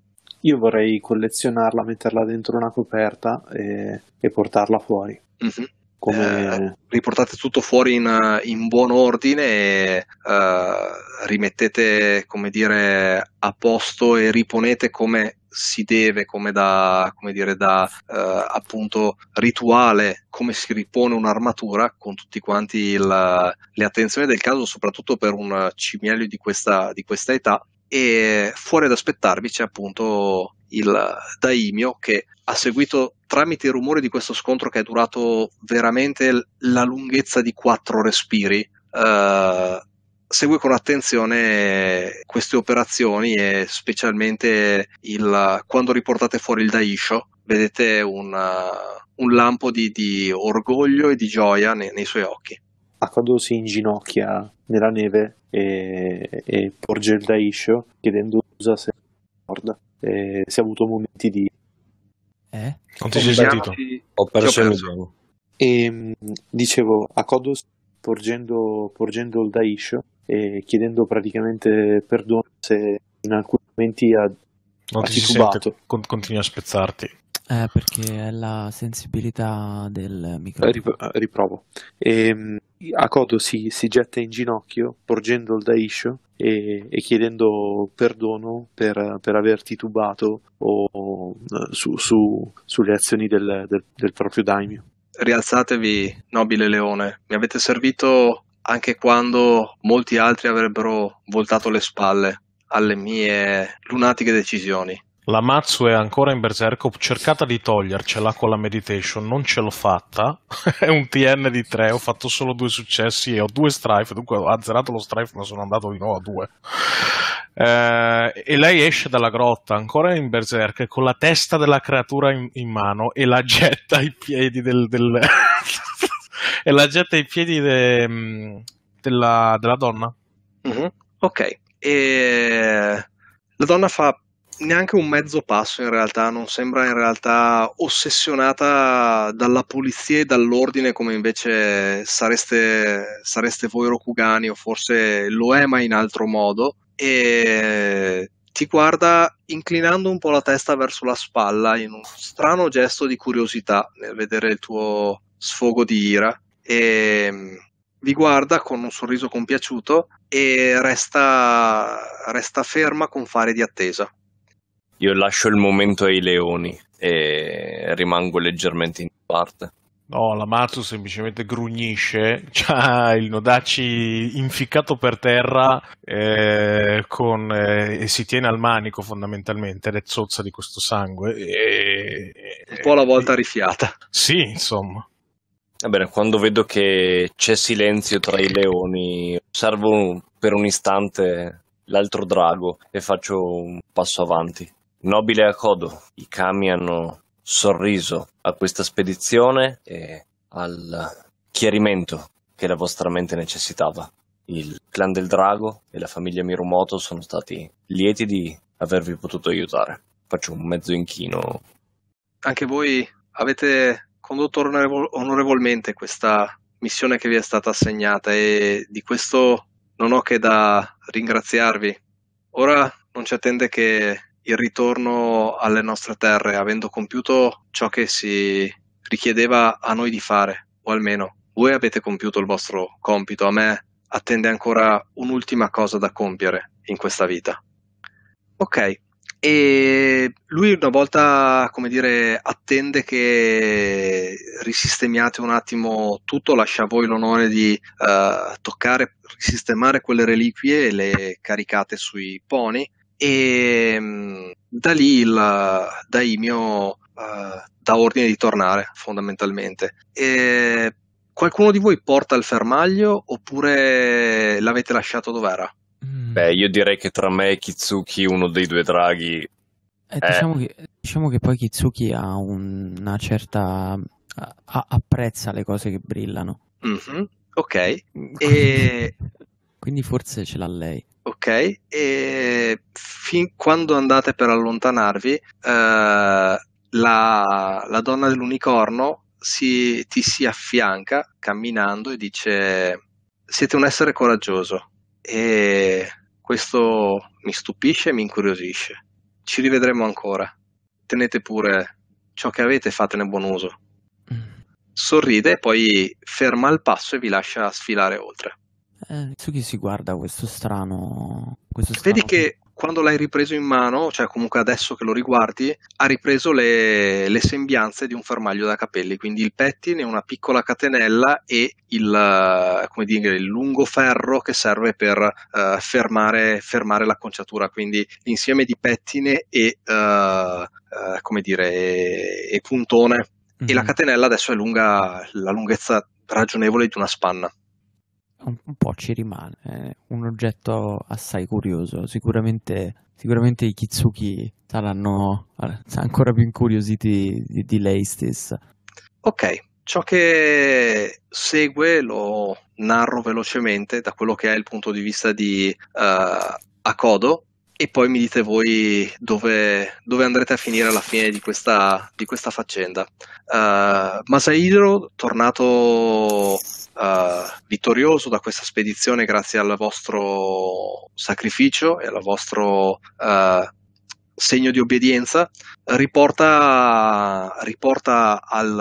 S5: Io vorrei collezionarla, metterla dentro una coperta e, e portarla fuori.
S2: Mm-hmm. Come... Eh, riportate tutto fuori in, in buon ordine e uh, rimettete, come dire, a posto e riponete come si deve, come da, come dire, da uh, appunto rituale, come si ripone un'armatura con tutti quanti il, le attenzioni del caso, soprattutto per un cimielio di questa, di questa età. E fuori ad aspettarvi c'è appunto il Daimio che ha seguito tramite i rumori di questo scontro che è durato veramente la lunghezza di quattro respiri. Uh, segue con attenzione queste operazioni e specialmente il, quando riportate fuori il Daisho vedete un, uh, un lampo di, di, orgoglio e di gioia nei, nei suoi occhi.
S5: Akado si inginocchia nella neve e, e porge il Daisho chiedendo scusa se ricorda eh, si è avuto momenti di...
S6: Eh?
S4: Non ti sei sentito?
S3: Ho perso il gioco.
S5: E dicevo, a Kodos porgendo, porgendo il Daisho e chiedendo praticamente perdono se in alcuni momenti ha,
S4: non
S5: ha
S4: ti titubato. Si sente, continua a spezzarti.
S6: Eh, perché è la sensibilità del microfono.
S5: riprovo. E, mm, Akodo si, si, getta in ginocchio porgendo il Daisho e, e chiedendo perdono per, per, aver titubato o, su, su, sulle azioni del, del, del proprio daimyo.
S2: Rialzatevi, nobile leone, mi avete servito anche quando molti altri avrebbero voltato le spalle alle mie lunatiche decisioni.
S4: La Matsu è ancora in berserk, ho cercato di togliercela con la meditation, non ce l'ho fatta, <laughs> è un TN di 3, ho fatto solo due successi e ho due strife, dunque ho azzerato lo strife ma sono andato di nuovo a due. Eh, e lei esce dalla grotta ancora in berserk con la testa della creatura in, in mano e la getta ai piedi del... del <laughs> e la getta ai piedi de, della, della, donna.
S2: Mm-hmm. Ok, e la donna fa neanche un mezzo passo in realtà, non sembra in realtà ossessionata dalla polizia e dall'ordine come invece sareste, sareste voi Rokugani o forse lo è ma in altro modo e ti guarda inclinando un po' la testa verso la spalla in un strano gesto di curiosità nel vedere il tuo sfogo di ira e vi guarda con un sorriso compiaciuto e resta, resta ferma con fare di attesa.
S3: Io lascio il momento ai leoni e rimango leggermente in parte.
S4: No, la Matsu semplicemente grugnisce, <laughs> c'ha il Nodaci inficcato per terra eh, con, eh, e si tiene al manico fondamentalmente, ed è zozza di questo sangue. E,
S2: un po' alla volta rifiata.
S4: Sì, insomma.
S3: Va bene, quando vedo che c'è silenzio tra i leoni, osservo per un istante l'altro drago e faccio un passo avanti. Nobile Akodo, i kami hanno sorriso a questa spedizione e al chiarimento che la vostra mente necessitava. Il clan del drago e la famiglia Mirumoto sono stati lieti di avervi potuto aiutare. Faccio un mezzo inchino.
S2: Anche voi avete condotto onorevolmente questa missione che vi è stata assegnata e di questo non ho che da ringraziarvi. Ora non ci attende che il ritorno alle nostre terre, avendo compiuto ciò che si richiedeva a noi di fare, o almeno voi avete compiuto il vostro compito, a me attende ancora un'ultima cosa da compiere in questa vita. Ok, e lui una volta, come dire, attende che risistemiate un attimo tutto, lascia a voi l'onore di uh, toccare, risistemare quelle reliquie e le caricate sui poni e mm, da lì il Daimio uh, dà ordine di tornare fondamentalmente. E qualcuno di voi porta il fermaglio oppure l'avete lasciato dov'era?
S3: Mm. Beh, io direi che tra me e Kitsuki uno dei due draghi.
S6: Eh, diciamo, che, diciamo, che, poi Kitsuki ha un, una certa. A, apprezza le cose che brillano.
S2: Mm-hmm. Ok. E... <laughs>
S6: quindi forse ce l'ha lei
S2: ok? E fin quando andate per allontanarvi, eh, la, la, donna dell'unicorno si, ti si affianca camminando e dice: Siete un essere coraggioso e questo mi stupisce e mi incuriosisce. Ci rivedremo ancora. Tenete pure ciò che avete e fatene buon uso. Mm. Sorride e poi ferma il passo e vi lascia sfilare oltre.
S6: Eh, Tsuki si guarda questo strano, questo strano...
S2: Vedi che quando l'hai ripreso in mano, cioè comunque adesso che lo riguardi, ha ripreso le, le sembianze di un fermaglio da capelli, quindi il pettine, una piccola catenella e il, dire, il lungo ferro che serve per uh, fermare, fermare, l'acconciatura, quindi l'insieme di pettine e, uh, uh, come dire, e, e puntone. Mm-hmm. E la mhm. catenella adesso è lunga, la lunghezza ragionevole di una spanna
S6: un, po' ci rimane, è un oggetto assai curioso, sicuramente, sicuramente i Kitsuki saranno ancora più incuriositi di, di lei stessa.
S2: Ok, ciò che segue lo narro velocemente da quello che è il punto di vista di uh, Akodo e poi mi dite voi dove, dove, andrete a finire alla fine di questa, di questa faccenda. Uh, Masahiro, tornato uh, vittorioso da questa spedizione grazie al vostro sacrificio e al vostro uh, segno di obbedienza, riporta, riporta al,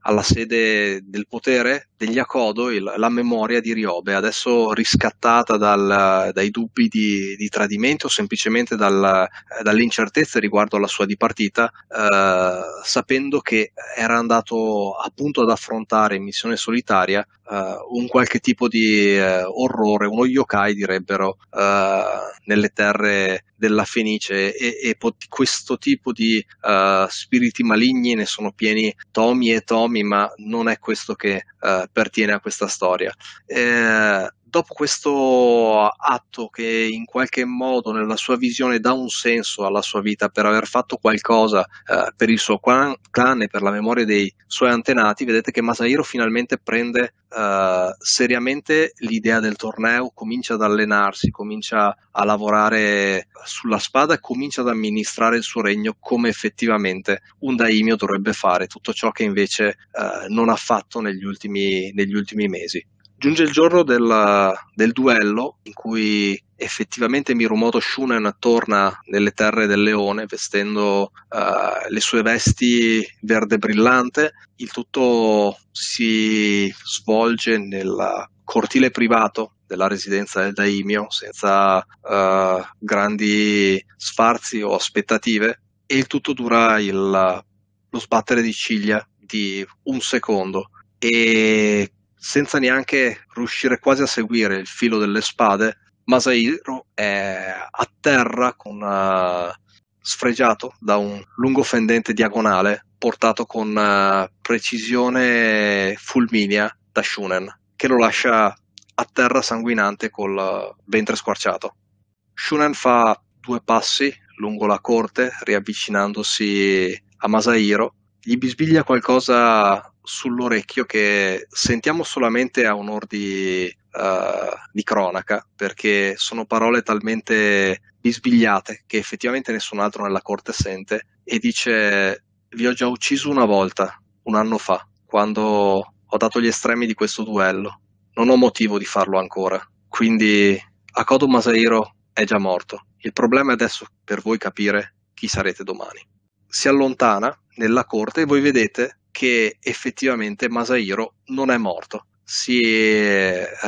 S2: alla sede del potere degli Akodo il, la memoria di Ryobe, adesso riscattata dal, dai dubbi di, di, tradimento semplicemente dal, dalle incertezze riguardo alla sua dipartita, eh, sapendo che era andato appunto ad affrontare in missione solitaria eh, un qualche tipo di eh, orrore, uno yokai direbbero, eh, nelle terre della Fenice. E, e di questo tipo di uh, spiriti maligni ne sono pieni tomi e tomi, ma non è questo che pertiene a questa storia. Eh, dopo questo atto che in qualche modo nella sua visione dà un senso alla sua vita per aver fatto qualcosa eh, per il suo clan e per la memoria dei suoi antenati, vedete che Masahiro finalmente prende eh, seriamente l'idea del torneo, comincia ad allenarsi, comincia a lavorare sulla spada e comincia ad amministrare il suo regno come effettivamente un daimio dovrebbe fare, tutto ciò che invece eh, non ha fatto negli ultimi, negli ultimi mesi. Giunge il giorno del, del duello in cui effettivamente Mirumoto Shunen torna nelle terre del leone vestendo uh, le sue vesti verde brillante. Il tutto si svolge nel cortile privato della residenza del Daimio senza uh, grandi sfarzi o aspettative e il tutto dura il, lo sbattere di ciglia di un secondo e senza neanche riuscire quasi a seguire il filo delle spade, Masahiro è a terra con uh, sfregiato da un lungo fendente diagonale portato con uh, precisione fulminea da Shunen, che lo lascia a terra sanguinante col ventre squarciato. Shunen fa due passi lungo la corte, riavvicinandosi a Masahiro, gli bisbiglia qualcosa sull'orecchio che sentiamo solamente a onor di, uh, di cronaca, perché sono parole talmente bisbigliate che effettivamente nessun altro nella corte sente e dice vi ho già ucciso una volta, un anno fa, quando ho dato gli estremi di questo duello. Non ho motivo di farlo ancora. Quindi Akodo Masahiro è già morto. Il problema è adesso per voi capire chi sarete domani. Si allontana nella corte e voi vedete che effettivamente Masahiro non è morto. Si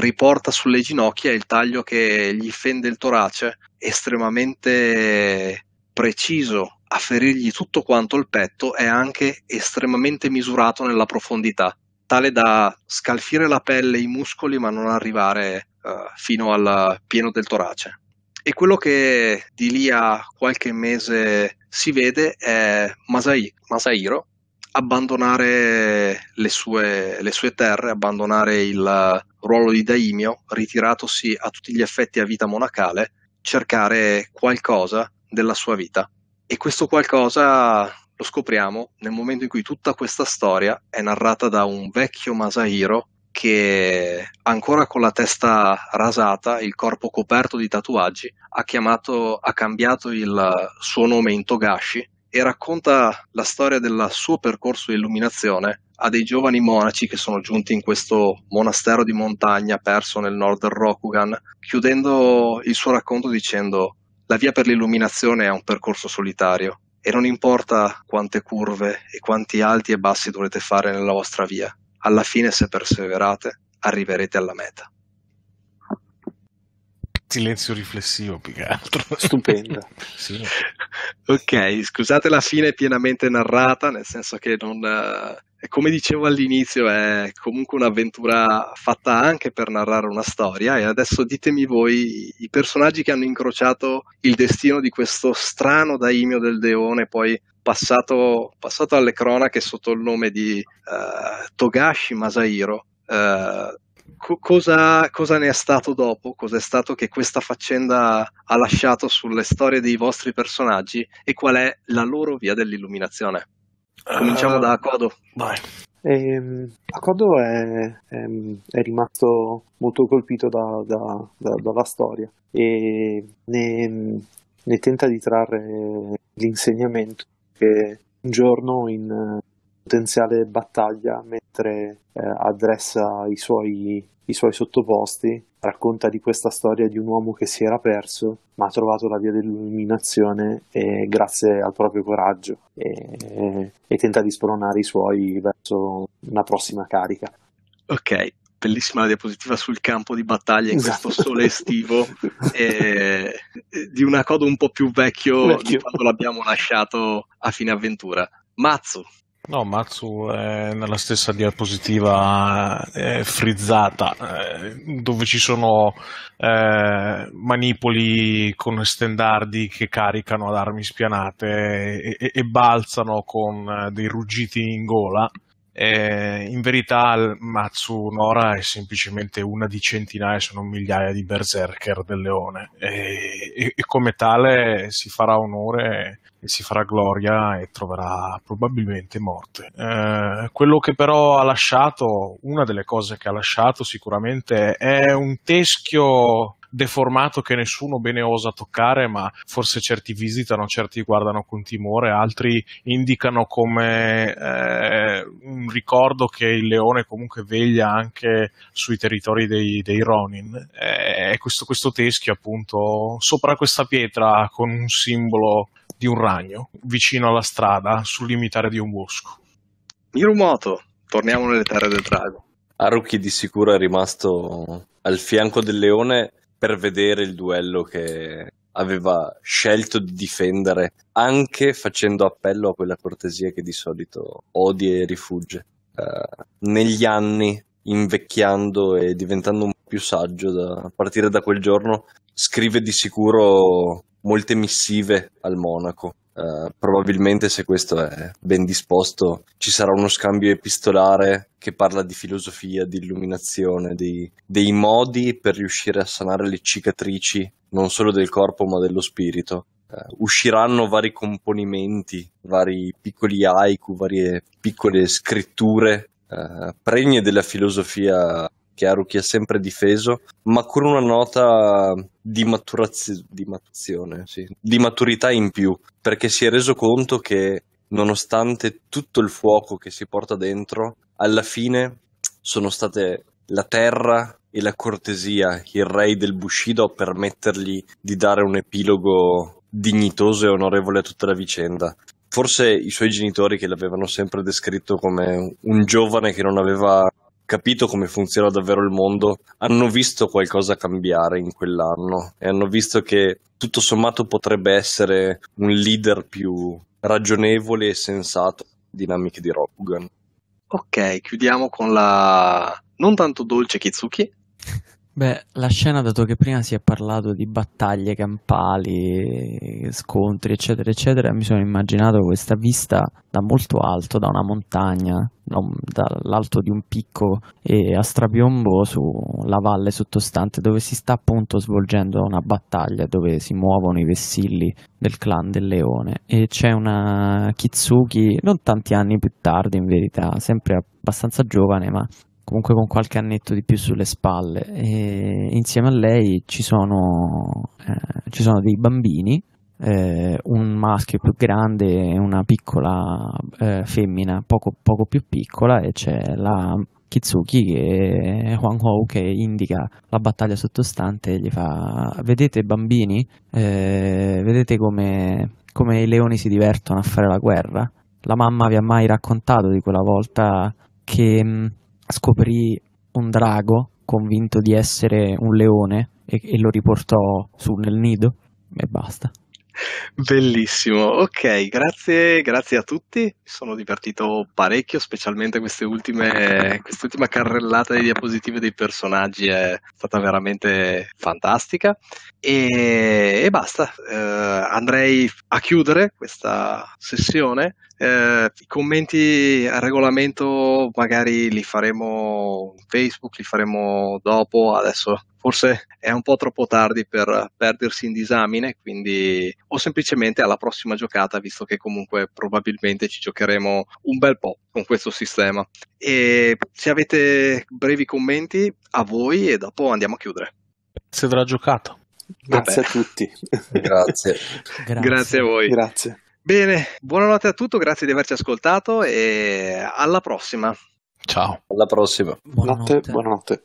S2: riporta sulle ginocchia il taglio che gli fende il torace, estremamente preciso a ferirgli tutto quanto il petto e anche estremamente misurato nella profondità, tale da scalfire la pelle e i muscoli ma non arrivare uh, fino al pieno del torace. E quello che di lì a qualche mese si vede è Masai, Masahiro abbandonare le sue, le sue terre, abbandonare il ruolo di daimio, ritiratosi a tutti gli effetti a vita monacale, cercare qualcosa della sua vita. E questo qualcosa lo scopriamo nel momento in cui tutta questa storia è narrata da un vecchio Masahiro che ancora con la testa rasata, il corpo coperto di tatuaggi, ha, chiamato, ha cambiato il suo nome in Togashi e racconta la storia del suo percorso di illuminazione a dei giovani monaci che sono giunti in questo monastero di montagna perso nel nord del Rokugan, chiudendo il suo racconto dicendo la via per l'illuminazione è un percorso solitario e non importa quante curve e quanti alti e bassi dovrete fare nella vostra via, alla fine se perseverate arriverete alla meta
S4: silenzio riflessivo più che altro.
S5: Stupenda. <laughs>
S2: sì. Ok, scusate la fine pienamente narrata, nel senso che non... Uh, come dicevo all'inizio, è comunque un'avventura fatta anche per narrare una storia e adesso ditemi voi i personaggi che hanno incrociato il destino di questo strano daimio del Deone, poi passato, passato alle cronache sotto il nome di uh, Togashi Masahiro. Uh, co- cosa, cosa, ne è stato dopo, cosa è stato che questa faccenda ha lasciato sulle storie dei vostri personaggi e qual è la loro via dell'illuminazione. Cominciamo uh, da Akodo.
S5: Vai. Ehm, Akodo è, è, è, rimasto molto colpito da, da, da, dalla storia e ne, ne, tenta di trarre l'insegnamento che un giorno in potenziale battaglia mentre eh, addressa i suoi i suoi sottoposti, racconta di questa storia di un uomo che si era perso, ma ha trovato la via dell'illuminazione e, grazie al proprio coraggio e, e tenta di spronare i suoi verso una prossima carica.
S2: Ok, bellissima la diapositiva sul campo di battaglia in
S5: Esatto.
S2: questo sole estivo <laughs> eh, di un accodo un po' più vecchio, di
S5: Vecchio.
S2: quando l'abbiamo lasciato a fine avventura. Mazzu,
S4: No, Matsu è nella stessa diapositiva eh, frizzata, eh, dove ci sono eh, manipoli con stendardi che caricano ad armi spianate e, e- e balzano con eh, dei ruggiti in gola. In verità, Matsu Nora è semplicemente una di centinaia, se non migliaia di berserker del leone, e- e come tale si farà onore e si farà gloria e troverà probabilmente morte. Eh, quello che però ha lasciato, una delle cose che ha lasciato sicuramente è un teschio deformato che nessuno bene osa toccare, ma forse certi visitano, certi guardano con timore, altri indicano come eh, un ricordo che il leone comunque veglia anche sui territori dei, dei Ronin. Eh, È questo, questo teschio appunto sopra questa pietra con un simbolo di un ragno vicino alla strada sul limitare di un bosco.
S2: Mirumoto, torniamo nelle terre del drago.
S3: Haruki di sicuro è rimasto al fianco del leone per vedere il duello che aveva scelto di difendere, anche facendo appello a quella cortesia che di solito odia e rifugge. Eh, negli anni, invecchiando e diventando un po' più saggio, da- a partire da quel giorno, scrive di sicuro molte missive al monaco. Eh, probabilmente se questo è ben disposto ci sarà uno scambio epistolare che parla di filosofia, di illuminazione, di- dei modi per riuscire a sanare le cicatrici non solo del corpo ma dello spirito. Eh, usciranno vari componimenti, vari piccoli haiku, varie piccole scritture eh, pregne della filosofia che Haruki ha sempre difeso, ma con una nota di, maturazio- di maturazione, sì, di maturità in più, perché si è reso conto che nonostante tutto il fuoco che si porta dentro, alla fine sono state la terra e la cortesia, il re del Bushido, a permettergli di dare un epilogo dignitoso e onorevole a tutta la vicenda. Forse i suoi genitori, che l'avevano sempre descritto come un giovane che non aveva capito come funziona davvero il mondo, hanno visto qualcosa cambiare in quell'anno e hanno visto che tutto sommato potrebbe essere un leader più ragionevole e sensato dinamiche di Rokugan.
S2: Ok, chiudiamo con la non tanto dolce Kitsuki.
S6: Beh, la scena, dato che prima si è parlato di battaglie campali, scontri, eccetera, eccetera, mi sono immaginato questa vista da molto alto, da una montagna, dall'alto di un picco e a strapiombo sulla valle sottostante dove si sta appunto svolgendo una battaglia, dove si muovono i vessilli del clan del leone. E c'è una Kitsuki, non tanti anni più tardi in verità, sempre abbastanza giovane, ma comunque con qualche annetto di più sulle spalle. E insieme a lei ci sono, eh, ci sono dei bambini eh, un maschio più grande e una piccola eh, femmina poco, poco più piccola e c'è la Kitsuki che è Huang Hou che indica la battaglia sottostante e gli fa vedete bambini? Eh, vedete come, come i leoni si divertono a fare la guerra? La mamma vi ha mai raccontato di quella volta che mh, scoprì un drago convinto di essere un leone e, e lo riportò su nel nido e basta.
S2: Bellissimo, ok, grazie, grazie a tutti, mi sono divertito parecchio, specialmente queste ultime, quest'ultima carrellata di diapositive dei personaggi è stata veramente fantastica. E, e basta, Eh, andrei a chiudere questa sessione, Eh, i commenti al regolamento magari li faremo su Facebook, li faremo dopo, adesso forse è un po' troppo tardi per perdersi in disamine, quindi o semplicemente alla prossima giocata, visto che comunque probabilmente ci giocheremo un bel po' con questo sistema. E se avete brevi commenti a voi e dopo andiamo a chiudere.
S4: Grazie della giocata.
S5: Grazie
S2: Vabbè.
S5: a tutti. <laughs>
S3: Grazie.
S2: Grazie a voi.
S5: Grazie.
S2: Bene, buonanotte a tutti, grazie di averci ascoltato e alla prossima.
S4: Ciao.
S3: Alla prossima.
S5: Notte, buonanotte.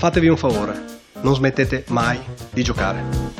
S2: fatevi un favore, non smettete mai di giocare.